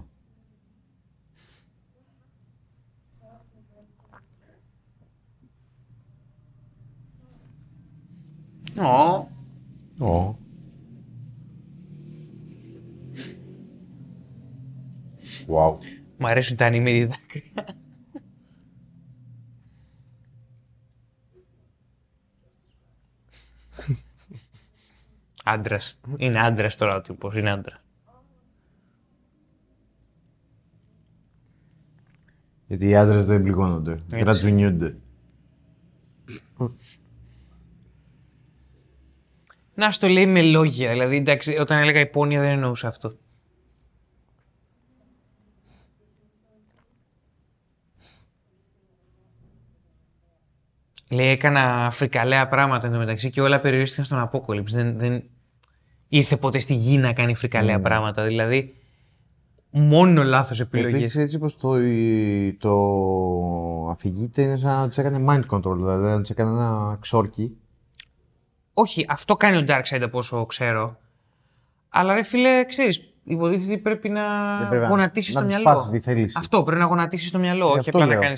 Ω. ω. Wow. Μ' αρέσουν τα ανήμερη δάκρυα. Άντρας. Είναι άντρας τώρα ο τύπος. Είναι άντρα. Γιατί οι άντρες δεν πληγώνονται. Γρατζουνιούνται. Να στο λέει με λόγια. Δηλαδή, εντάξει, όταν έλεγα υπόνοια δεν εννοούσα αυτό. Λέει, έκανα φρικαλέα πράγματα εντωμεταξύ και όλα περιορίστηκαν στον Apocalypse. Δεν, δεν ήρθε ποτέ στη γη να κάνει φρικαλέα πράγματα. Δηλαδή, μόνο λάθος επιλογές. Επίσης, έτσι πως το, το αφηγείται είναι σαν να της έκανε mind control, δηλαδή να της έκανε ένα ξόρκι. Όχι, αυτό κάνει ο Darkseid από όσο ξέρω. Αλλά ρε φίλε, ξέρεις, υποτίθεται ότι πρέπει να Δεν πρέπει να- γονατίσεις να το της μυαλό. πάσεις τη θέληση. Αυτό, πρέπει να γονατίσεις το μυαλό, όχι αυτό απλά να λέω.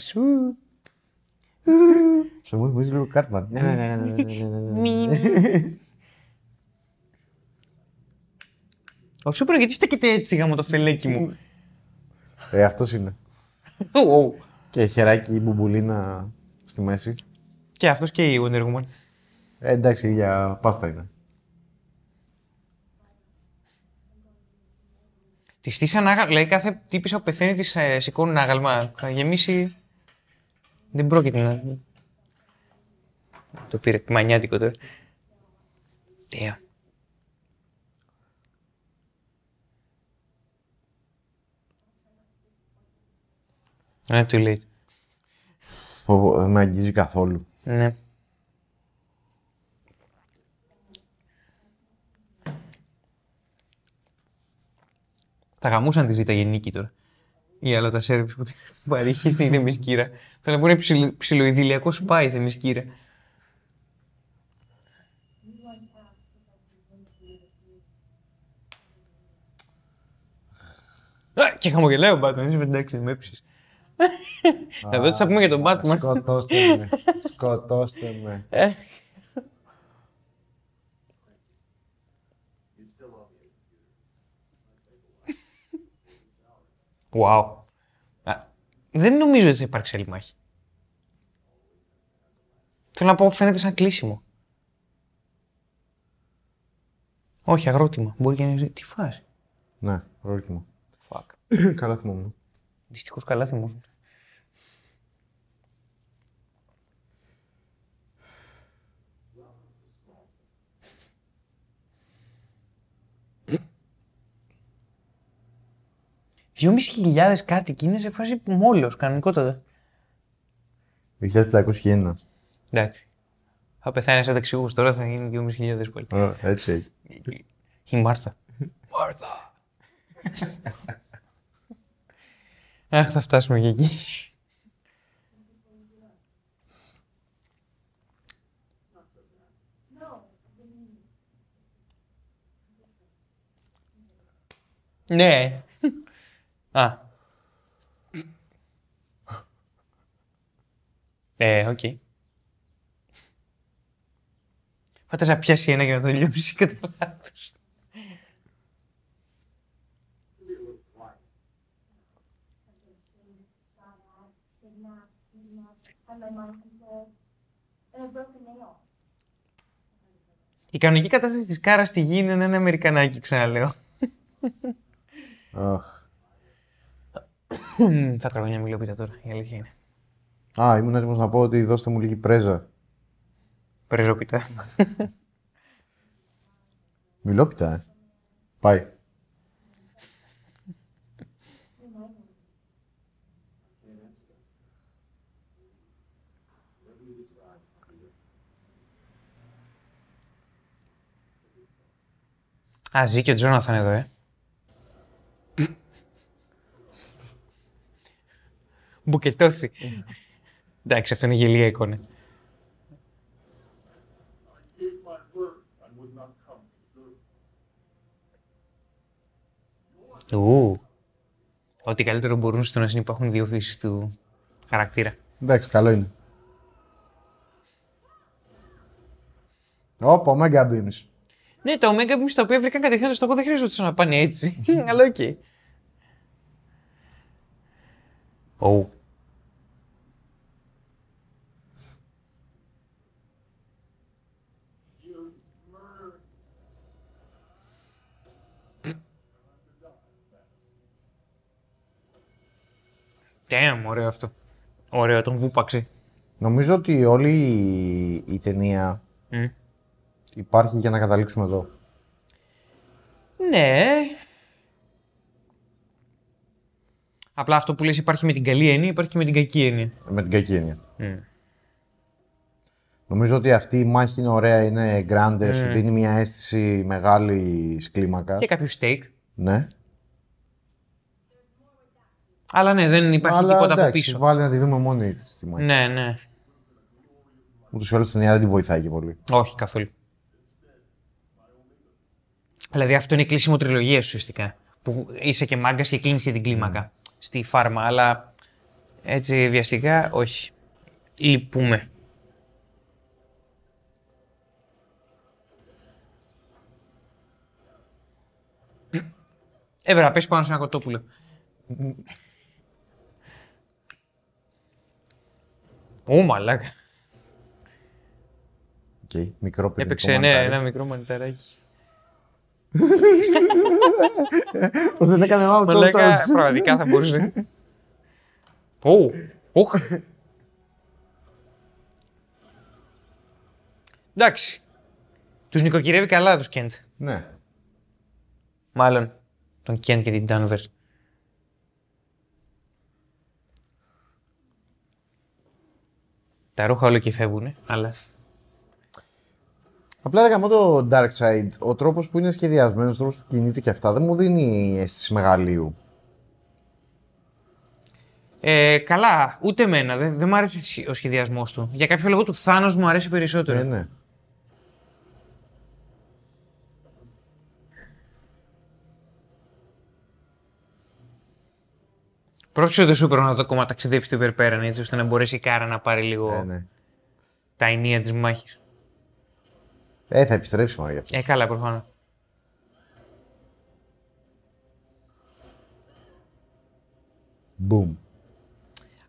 Κάνεις... Στο μου θυμίζει λίγο Κάρτμαν. Ναι, ναι, ναι, ναι, ναι, ναι, ναι, ναι. Ο Σούπερ, γιατί στέκεται έτσι γάμο το φελέκι μου. Ε, αυτός είναι. Ου, Και χεράκι η μπουμπουλίνα στη μέση. και αυτός και η Wonder Woman. Ε, εντάξει, για πάστα είναι. Τη στήσαν άγαλμα, δηλαδή κάθε τύπησα που πεθαίνει της ε, σηκώνουν άγαλμα. Θα γεμίσει... Δεν πρόκειται να... Το πήρε μανιάτικο τώρα. Damn. Ναι, too late. Φοβο- Δεν με αγγίζει καθόλου. Ναι. Θα γαμούσαν τη ζήτα γεννήκη τώρα. Ή άλλα τα σέρβις που που παρήχε στην Θεμισκύρα. Θέλω να πούνε ψιλο, ψιλοειδηλιακό σπάι η Θεμισκύρα. Α, Και χαμογελάει ο Batman, είσαι εντάξει, με έψεις. Να δω τι θα πούμε για τον Batman. Σκοτώστε με. Σκοτώστε με. Ε. Wow δεν νομίζω ότι θα υπάρξει άλλη μάχη. Θέλω να πω, φαίνεται σαν κλείσιμο. Όχι, αγρότημα. Μπορεί και να Τι φάση. Ναι, αγρότημα. Fuck. *coughs* καλά θυμόμουν. Δυστυχώς καλά θυμόμουν. 2.500 κάτοικοι είναι σε φάση μόλος, κανονικότατα. 2.500 χιλιάνα. Εντάξει. Θα πεθάνεις σαν ταξιούχος τώρα, θα γίνει 2.500 πάλι. Oh, έτσι. Η Μάρθα. Μάρθα. Αχ, θα φτάσουμε και εκεί. Ναι. Α. Ε, οκ. Φαντάσου να πιάσει ένα για να το τελειώσει κατά λάθος. Η κανονική κατάσταση της Κάρας στη γη είναι ένα Αμερικανάκι, ξαναλέω. Αχ. Θα τρώω μια μιλόπιτα τώρα, η αλήθεια είναι. Α, ήμουν έτοιμος να πω ότι δώστε μου λίγη πρέζα. Πρεζόπιτα. Μιλόπιτα, ε. Πάει. Α, ζει και ο Τζόναθαν εδώ, ε. Μπουκετώσει. Εντάξει, αυτό είναι γελοία εικόνα. Ου. Ό,τι καλύτερο μπορούν στο να συνυπάρχουν δύο φύσεις του χαρακτήρα. Εντάξει, καλό είναι. Ωπα, Omega Beams. Ναι, τα Omega Beams τα οποία βρήκαν κατευθείαν στο στόχο δεν χρειαζόταν να πάνε έτσι. *laughs* Αλλά οκ. Ου. Damn, ωραίο αυτό. Ωραίο, τον βούπαξε. Νομίζω ότι όλη η, η ταινία Μμ. υπάρχει για να καταλήξουμε εδώ. Ναι. Απλά αυτό που λες υπάρχει με την καλή έννοια, υπάρχει και με την κακή έννοια. Με την κακή έννοια. Μμ. Νομίζω ότι αυτή η μάχη είναι ωραία, είναι grande, σου δίνει μια αίσθηση μεγάλης κλίμακας. Και κάποιος steak. Ναι. Αλλά ναι, δεν υπάρχει Αλλά τίποτα από εντάξει, πίσω. Βάλει να τη δούμε μόνη της τη μάχη. Ναι, ναι. Ούτως ή άλλως η ταινία δεν τη βοηθάει και πολύ. Όχι καθόλου. Δηλαδή αυτό είναι κλείσιμο τριλογία ουσιαστικά. Που είσαι και μάγκας και κλείνεις και την κλίμακα στη φάρμα. Αλλά έτσι βιαστικά όχι. Λυπούμε. Έβρα, πες πάνω σε ένα κοτόπουλο. Ω, μαλάκα. Οκ, μικρό παιδικό Έπαιξε ναι, ένα μικρό μανιταράκι. Πώς δεν έκανε μάμα Μαλάκα, πραγματικά θα μπορούσε. Ω, οχ. Εντάξει. Τους νοικοκυρεύει καλά τους Κέντ. Ναι. Μάλλον τον Κέντ και την Ντάνβερ. Τα ρούχα όλο και φεύγουνε, αλλά... Απλά λέγαμε το Dark Side, ο τρόπος που είναι σχεδιασμένος, ο τρόπος που κινείται και αυτά, δεν μου δίνει αίσθηση μεγαλείου. Ε, καλά, ούτε εμένα. Δεν, δεν μου άρεσε ο σχεδιασμός του. Για κάποιο λόγο του Θάνος μου αρέσει περισσότερο. Ε, ναι. Πρόσεξε το Σούπερ να το ακόμα ταξιδεύει στο υπερπέραν έτσι ώστε να μπορέσει η Κάρα να πάρει λίγο Ε, ναι. τα ενία της μάχης. Ε, θα επιστρέψει μόνο γι' αυτός. Ε, καλά, προφανώς. Boom.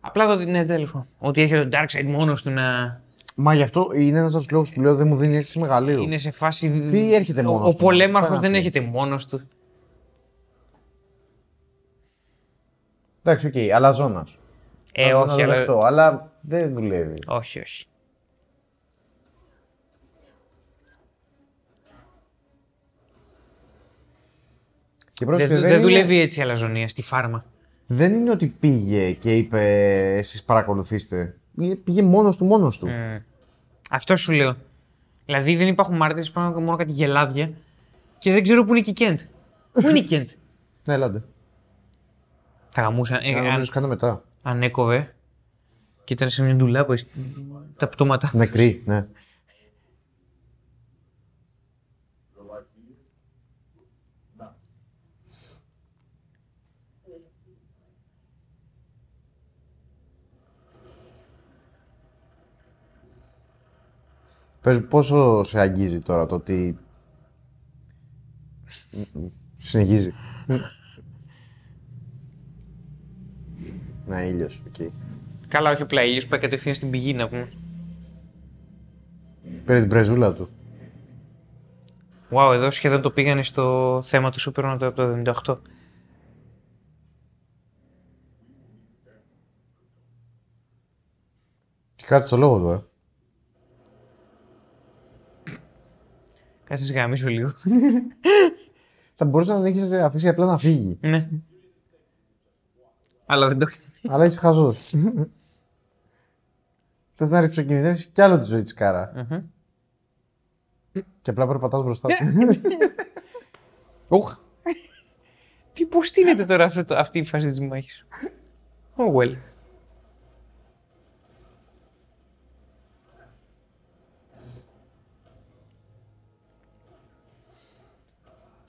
Απλά το ναι, τέλος πάντων. Ότι έχει τον Darkseid μόνος του να Μα γι' αυτό είναι ένας από τους λόγους που λέω δεν μου δίνει αίσθηση μεγαλείου. είναι σε φάση. Τι έρχεται Ο, μόνος ο του, πολέμαρχος τι δεν πάει έρχεται μόνος του. Εντάξει, οκ, αλλά ζώνας. Ε, όχι, αλλά. Αυτό, αλλά δεν δουλεύει. Όχι, όχι. Και Δεν, πρόσεξε, δεν, δεν, είναι, δουλεύει έτσι η αλαζονεία στη φάρμα. δεν είναι ότι πήγε και είπε εσείς παρακολουθήστε. Πήγε- Πήγε μόνος του, μόνος του. Mm. Αυτό σου λέω. Δηλαδή δεν υπάρχουν μάρτυρες, υπάρχουν μόνο κάτι γελάδια και δεν ξέρω πού είναι και η Κέντ. πού είναι η Κέντ. *laughs* Ναι, έλατε. Θα γαμούσαν. Ε, Ε, αν, νομίζω κάνω μετά. αν έκοβε και ήταν σε μια ντουλάπα τα πτώματα. Νεκρή, ναι. Πες πόσο σε αγγίζει τώρα το ότι... Συνεχίζει; Να, ήλιος, οκ. Καλά, όχι απλά ήλιος, πάει κατευθείαν στην πηγή να πούμε. Πήρε την πρεζούλα του. Wow, εδώ σχεδόν το πήγανε στο θέμα του Superman από το 78. Και κράτησε το λόγο του, ε. Κάτσε να γαμίσω λίγο. *laughs* Θα μπορούσε να τον έχεις αφήσει απλά να φύγει. ναι. Αλλά δεν το έκανε. Αλλά είσαι χαζός. *laughs* Θες να ρηψοκινδυνεύσει κι άλλο τη ζωή της κάρα. Μμμ. Και απλά περπατάς μπροστά Ναι. *laughs* του. Ουχ. Τι, πώς στείνεται τώρα αυτό, το- αυτή η φάση της μάχης. Oh well.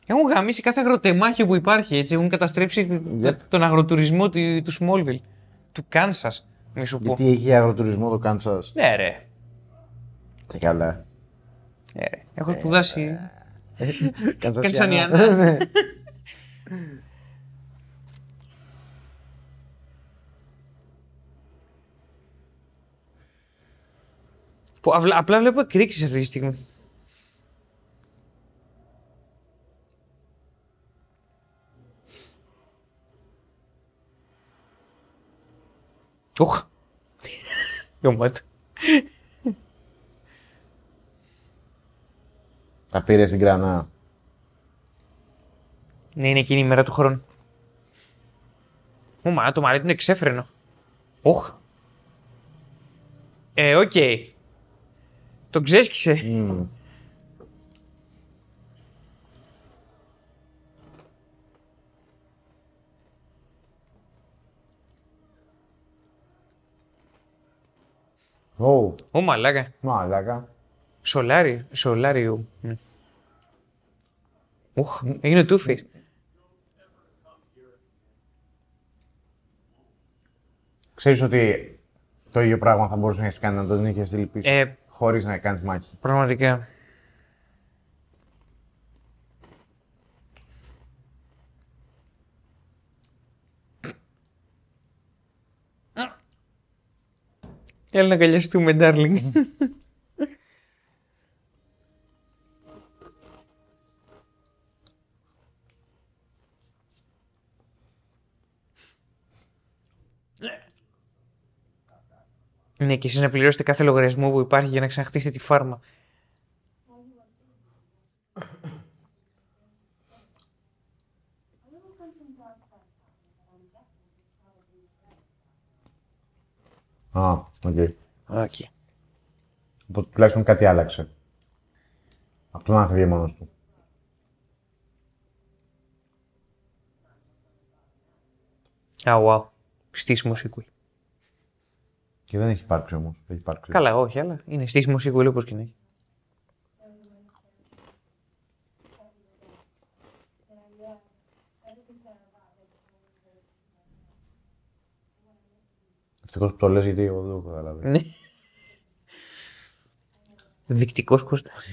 Έχουν γαμίσει κάθε αγροτεμάχιο που υπάρχει, έτσι. Έχουν καταστρέψει Yep. τον αγροτουρισμό του, του Smallville. Του Κάνσας, μη σου πω. Γιατί έχει αγροτουρισμό το Κάνσα. Ναι ρε. Και καλά. Ναι, ρε. Έχω σπουδάσει. Κανσασιανά. Κανσανιανά. *laughs* Ναι. Που αυλα- απλά βλέπω εκρήξεις αυτή τη στιγμή. Οχ. Γαμάτο. Τα πήρες στην κράνα. Ναι, είναι εκείνη η μέρα του χρόνου. Ω, μα το μαλλί του είναι εξέφρενο. Οχ. Ε, οκ. Τον ξέσκησε. Μμμ. Ω, Ω, μαλάκα. μαλάκα. Σολάρι, σολάριο. Ναι. Οχ, έγινε τούφι. Ξέρεις ότι το ίδιο πράγμα θα μπορούσε να έχεις κάνει να τον είχες στείλει πίσω. Ε, Χωρίς να κάνεις μάχη. πραγματικά. Έλα να αγκαλιαστούμε, darling. Ναι, και εσείς να πληρώσετε κάθε λογαριασμό που υπάρχει για να ξαναχτίσετε τη φάρμα. Α, ok. Okay. Οπότε τουλάχιστον κάτι άλλαξε. Από το να φύγει μόνος του. Α, wow. Στήσιμος sequel. Και δεν έχει υπάρξει όμως. Έχει υπάρξει. Καλά, όχι, αλλά είναι στήσιμος sequel όπως και να έχει. Ευτυχώς που το λες γιατί εγώ δεν το έχω καταλάβει. Ναι. Δεικτικός Κώστας.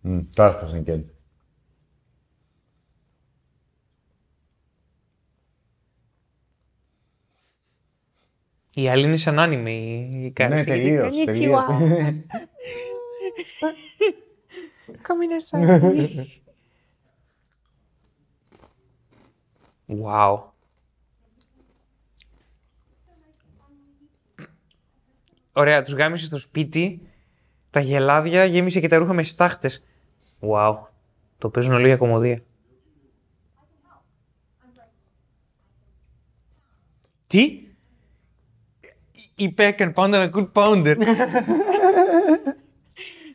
Μμ, Τώρα σπάσανε και έτσι. Η άλλη είναι σαν άνιμε η, η Κάρη. Ναι, τελείως. τελείως. *laughs* Wow. Ωραία, τους γάμισε στο σπίτι, τα γελάδια, γέμισε και τα ρούχα με στάχτες. Wow. Το παίζουν όλοι για κομμωδία. Τι; Είπε I can pound a good pounder. *laughs*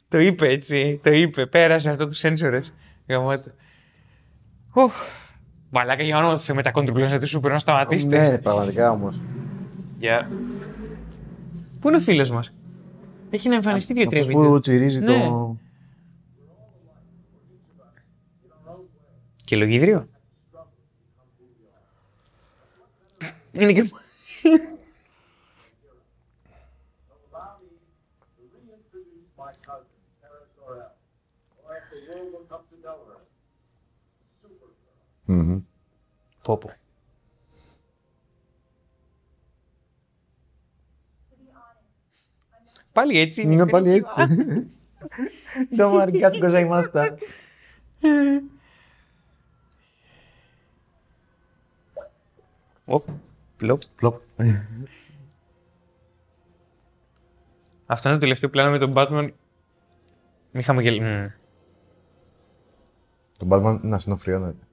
το είπε έτσι, το είπε. Πέρασε αυτό του σένσορες. Γαμάτο. Ουφ. Μαλάκα για όνομα του Θεού με τα κόντριπλες του σούπερ να σταματήσετε. Ναι, πραγματικά όμως. Γεια. Πού είναι ο φίλος μας; Έχει να εμφανιστεί δύο-τρία Αυτός βίντεο. που τσιρίζει Ναι. το... Και λογίδριο. Είναι και... Μμμ. Πω πω. Πάλι έτσι είναι. Είναι πάλι έτσι. *laughs* Το μαρικάτικο ζαϊμάστα. Οπ, πλοπ. Πλοπ. Αυτό είναι το τελευταίο πλάνο με τον Batman. Μη χαμογελ... Μμμ. Τον Batman να συνοφριώνεται.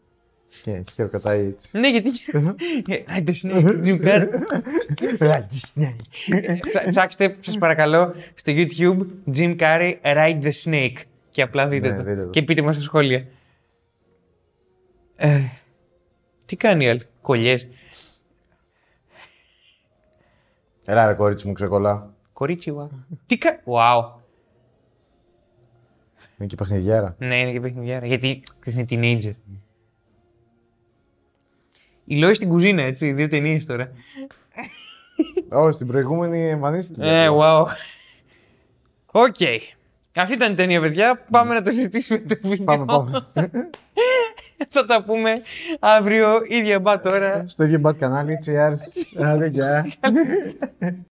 Και χειροκροτάει έτσι. Ναι, γιατί. Ride the Snake, Jim Carrey. Ψα- Ψάξτε, σας παρακαλώ, στο YouTube Jim Carrey Ride the Snake. Και απλά δείτε Ναι, το. δείτε το. Και πείτε μας στα σχόλια. Ε, τι κάνει η άλλη, κολλιές. Έλα ρε κορίτσι μου ξεκόλλα. Κορίτσιουα. τι κάνει. Wow. Είναι και παιχνιδιάρα. Ναι, είναι και παιχνιδιάρα. Γιατί ξέρεις, είναι teenager. Η Λόις στην κουζίνα, έτσι. Δύο ταινίες τώρα. *laughs* Όχι, στην προηγούμενη εμφανίστηκε. Ε, wow. Ok. Αυτή ήταν η ταινία, παιδιά. Πάμε να το συζητήσουμε το βίντεο. Πάμε, πάμε. *laughs* Θα τα πούμε αύριο, ίδια bat ώρα. Στο ίδιο μπατ κανάλι, cheers. *laughs* Άντε, γεια.